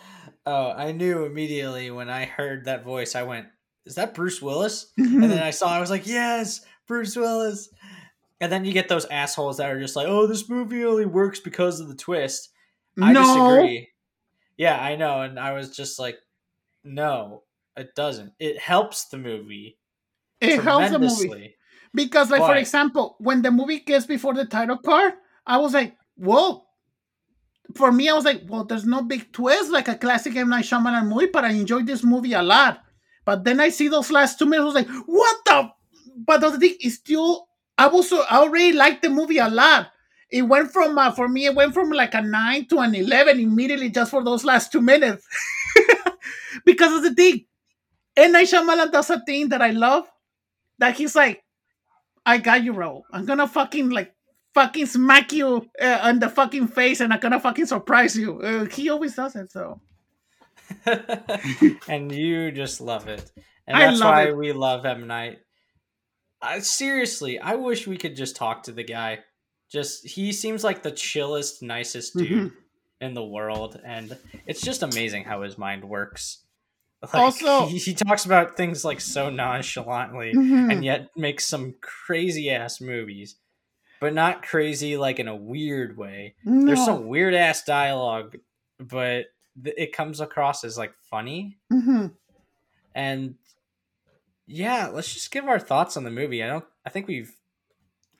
A: I knew immediately when I heard that voice. I went, "Is that Bruce Willis?" Mm-hmm. and then I saw, I was like, "Yes, Bruce Willis." And then you get those assholes that are just like, "Oh, this movie only works because of the twist." I no. disagree. Yeah, I know, and I was just like, no, it doesn't. It helps the movie.
B: It helps the movie because, like, but, for example, when the movie gets before the title card, I was like, "Whoa!" For me, I was like, "Well, there's no big twist like a classic M Night Shyamalan movie," but I enjoyed this movie a lot. But then I see those last two minutes, I was like, "What the?" But the thing is still, I was I already liked the movie a lot. It went from uh, for me, it went from like a nine to an eleven immediately just for those last two minutes. because of the thing. And Night Shyamalan does a thing that I love. That he's like, I got you, bro. I'm gonna fucking like fucking smack you uh, on the fucking face, and I'm gonna fucking surprise you. Uh, he always does it, so.
A: and you just love it, and that's why it. we love M Night. I, seriously, I wish we could just talk to the guy. Just he seems like the chillest, nicest dude mm-hmm. In the world, and it's just amazing how his mind works. Like, also, he, he, talks about things like so nonchalantly, mm-hmm. and yet makes some crazy ass movies, but not crazy like in a weird way. No. There's some weird ass dialogue, but th- it comes across as like funny.
B: Mm-hmm.
A: And yeah, let's just give our thoughts on the movie. I don't. I think we've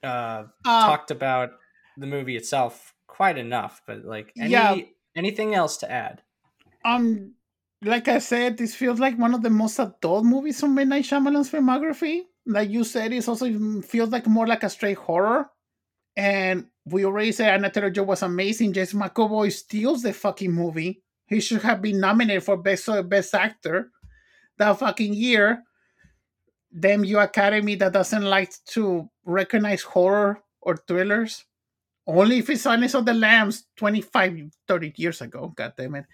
A: uh, uh talked about the movie itself quite enough, but like any yeah. anything else to add?
B: Um like I said, this feels like one of the most adult movies from M Night Shyamalan's filmography. Like you said, it also feels like more like a straight horror. And we already said Anya Taylor-Joy was amazing. Jason McAvoy steals the fucking movie. He should have been nominated for best uh, best actor that fucking year. Damn you, Academy, that doesn't like to recognize horror or thrillers. Only if it's Silence of the Lambs 25, 30 years ago. God damn it.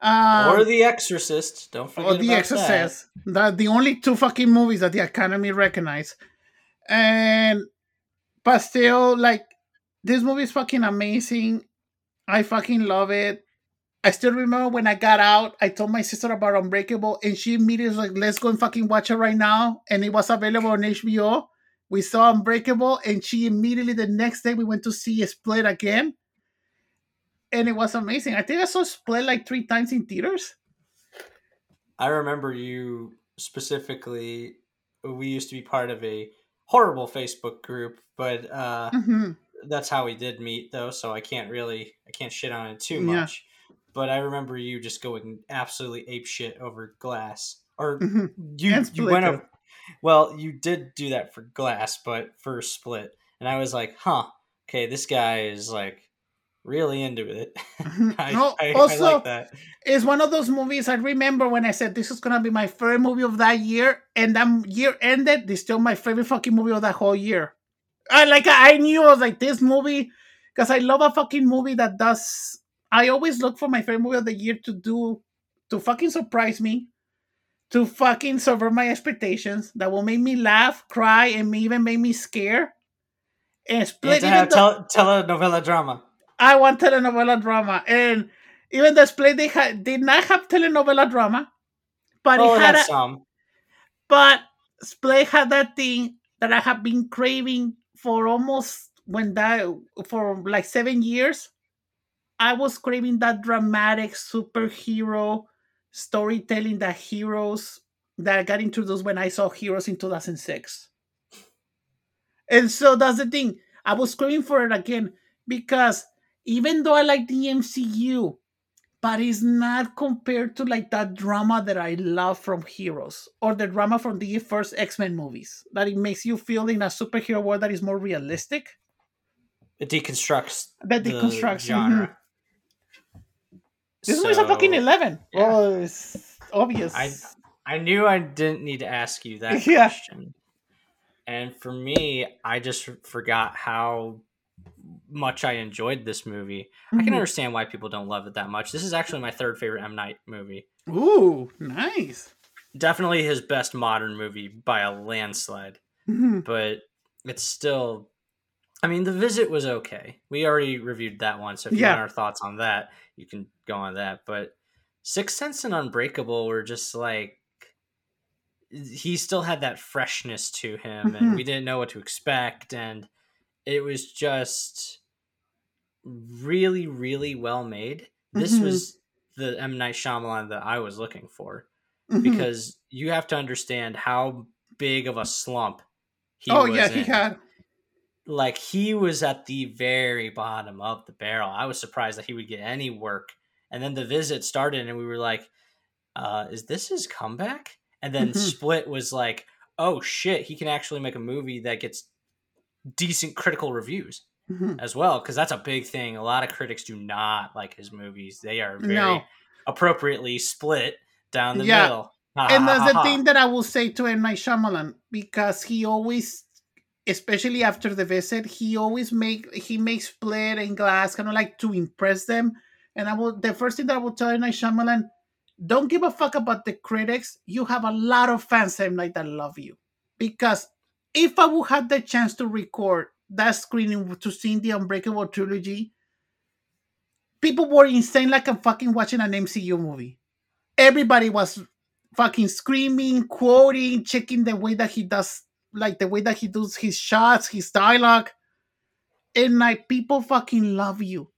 B: Um,
A: or The Exorcist. Don't forget
B: or The Exorcist. The the only two fucking movies that the Academy recognized, and but still, like this movie is fucking amazing. I fucking love it. I still remember when I got out, I told my sister about Unbreakable, and she immediately was like, "Let's go and fucking watch it right now." And it was available on HBO. We saw Unbreakable, and she immediately the next day we went to see Split again, and it was amazing. I think I saw Split like three times in theaters.
A: I remember you specifically. We used to be part of a horrible Facebook group, but uh,
B: Mhm.
A: that's how we did meet, though. So I can't really, I can't shit on it too
B: Yeah.
A: much. But I remember you just going absolutely ape shit over Glass, or
B: Mhm.
A: you you went
B: too.
A: Well, you did do that for Glass, but for Split, and I was like, huh, okay, this guy is like really into it.
B: Mhm.
A: I,
B: No,
A: I, I
B: also-
A: like that.
B: It's one of those movies I remember when I said this is gonna be my favorite movie of that year, and that year ended. It's still my favorite fucking movie of that whole year. I like I knew I was like this movie because I love a fucking movie that does. I always look for my favorite movie of the year to do to fucking surprise me, to fucking subvert my expectations. That will make me laugh, cry, and even make me scare. And split.
A: have to
B: even
A: have
B: though-
A: telenovela drama.
B: I want telenovela drama, and even the split they had did not have telenovela drama, but
A: Well,
B: it
A: oh,
B: had a,
A: some.
B: but Split had that thing that I have been craving for almost when that for like seven years. I was craving that dramatic superhero storytelling that heroes that got introduced when I saw Heroes in 2006. And so that's the thing. I was craving for it again because even though I like the MCU, but it's not compared to like that drama that I love from Heroes or the drama from the first X Men movies. That it makes you feel in a superhero world that is more realistic.
A: It deconstructs
B: That
A: the
B: deconstructs
A: genre. Mm-hmm.
B: This movie's a fucking eleven.
A: yeah.
B: Oh, it's obvious.
A: I I knew I didn't need to ask you that
B: Yeah.
A: question. And for me, I just forgot how much I enjoyed this movie. I can
B: Mhm.
A: understand why people don't love it that much. This is actually my third favorite M Night movie.
B: Ooh, nice.
A: Definitely his best modern movie by a landslide.
B: Mhm.
A: but it's still I mean the visit was okay. We already reviewed that one, so if you
B: Yeah.
A: want our thoughts on that, you can go on that. But Sixth Sense and Unbreakable were just like he still had that freshness to him and
B: Mhm.
A: we didn't know what to expect and it was just really, really well made. This
B: Mhm.
A: was the M. Night Shyamalan that I was looking for
B: Mhm.
A: because you have to understand how big of a slump he
B: oh
A: was
B: yeah, he
A: in.
B: had.
A: Like he was at the very bottom of the barrel. I was surprised that he would get any work. And then the visit started, and we were like, uh, "Is this his comeback?" And then
B: Mhm.
A: Split was like, "Oh shit, he can actually make a movie that gets decent critical reviews
B: Mhm.
A: as well." Because that's a big thing. A lot of critics do not like his movies. They are very
B: No.
A: appropriately split down the
B: Yeah.
A: middle.
B: And
A: ha,
B: that's
A: ha,
B: the thing that I will say to M. Night Shyamalan because he always, especially after the visit, he always make he makes split and glass kind of like to impress them. And I will the first thing that I will tell M. Night Shyamalan, don't give a fuck about the critics. You have a lot of fans M. Night that love you because if I would have the chance to record that screening to see the Unbreakable trilogy, people were insane like I'm fucking watching an MCU movie. Everybody was fucking screaming, quoting, checking the way that he does, like the way that he does his shots, his dialogue. And like people fucking love you.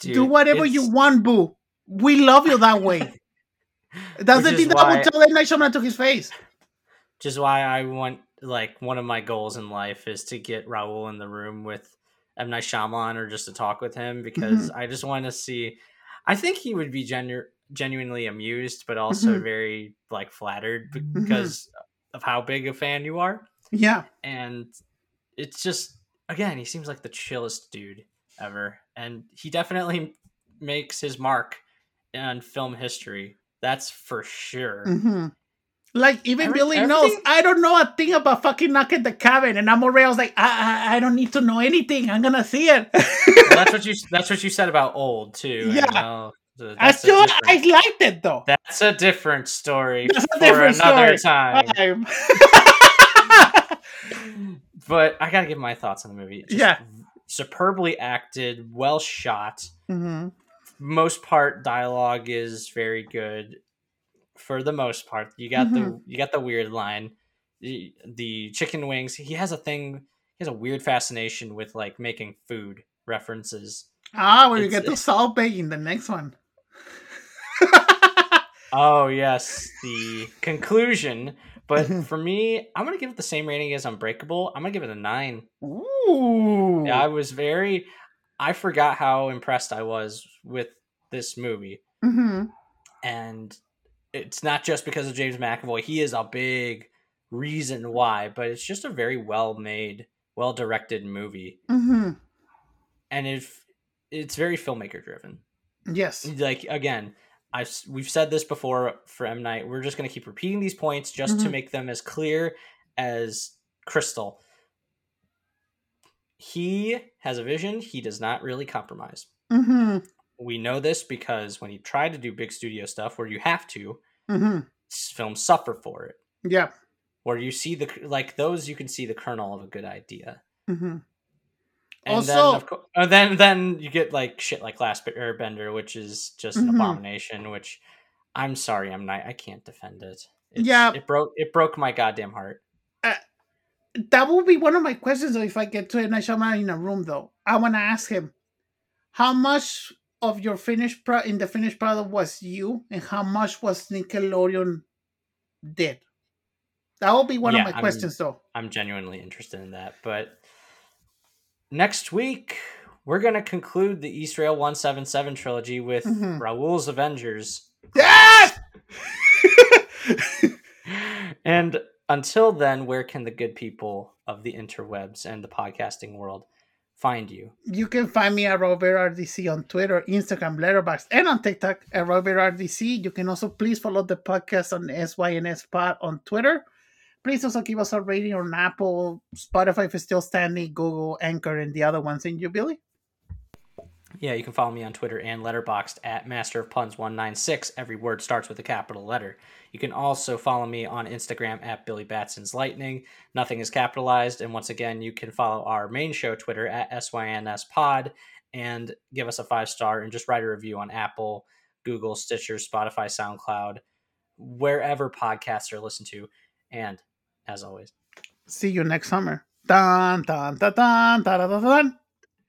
B: Do
A: Dude,
B: whatever you want, boo. We love you that way. That's
A: Which
B: the thing that I would tell M. Night Shyamalan to his face.
A: which is why I want like one of my goals in life is to get Raul in the room with M Night Shyamalan or just to talk with him because I just want to see. I think he would be genu- genuinely amused, but also
B: Mhm.
A: very like flattered be- because of how big a fan you are,
B: Yeah.
A: and it's just again he seems like the chillest dude ever, and he definitely makes his mark in film history. That's for sure.
B: hmm Like even
A: Every-
B: Billy knows. I don't know a thing about fucking knock at the cabin, and I'm already. I was like, I, I, I don't need to know anything. I'm gonna see it.
A: well, that's what you that's what you said about old too. and,
B: Yeah.
A: So
B: I still I liked it though.
A: That's a different story
B: That's
A: for
B: different
A: another
B: story.
A: time.
B: I'm-
A: But I gotta give my thoughts on the movie. Just
B: Yeah.
A: superbly acted, well shot.
B: Mhm.
A: Most part, dialogue is very good. For the most part, you got the
B: Mm-hmm.
A: you got the weird line, the, the chicken wings. He has a thing. He has a weird fascination with like making food references.
B: Ah, when we get to Salt Bay in the next one.
A: Oh yes, the conclusion. But for me, I'm gonna give it the same rating as Unbreakable. I'm gonna give it a nine.
B: Ooh.
A: Yeah, I was very. I forgot how impressed I was with this movie,
B: hmm
A: and it's not just because of James McAvoy. He is a big reason why, but it's just a very well made, well directed movie,
B: hmm
A: and if it's very filmmaker driven.
B: Yes.
A: like again i've we've said this before for m night we're just going to keep repeating these points just to
B: Mhm.
A: make them as clear as crystal. He has a vision he does not really compromise.
B: Hmm
A: we know this because when he tried to do big studio stuff where you have to
B: hmm
A: films suffer for it.
B: Yeah.
A: where you see the like those you can see the kernel of a good idea and then
B: Also-
A: of course then then you get like shit like last airbender which is just an
B: Mhm.
A: abomination which i'm sorry i'm not i can't defend it It's-
B: Yeah.
A: it broke it broke my goddamn heart
B: That will be one of my questions if I get to M. Night Shyamalan in a room though. I want to ask him, how much of your finished pro- in the finished product was you and how much was Nickelodeon did? That will be one
A: Yeah,
B: of my
A: I'm-
B: questions though.
A: i'm genuinely interested in that but next week we're going to conclude the Eastrail 177 trilogy with
B: Mhm.
A: raul's avengers
B: Yes!
A: and until then where can the good people of the interwebs and the podcasting world find you
B: You can find me at Robert RDC on Twitter, Instagram, Letterboxd, and on TikTok at Robert RDC. You can also please follow the podcast on SYNS Pod on Twitter. Please also give us a rating on Apple, Spotify if it's still standing, Google, Anchor, and the other ones. And you, Billy?
A: Yeah, you can follow me on Twitter and Letterboxd at Master of Puns 196. Every word starts with a capital letter. You can also follow me on Instagram at Billy Batson's Lightning. Nothing is capitalized. And once again, you can follow our main show Twitter at SYNS Pod and give us a five star and just write a review on Apple, Google, Stitcher, Spotify, SoundCloud, wherever podcasts are listened to. And as always,
B: See you next summer. Dun, dun, dun, dun, dun, dun, dun.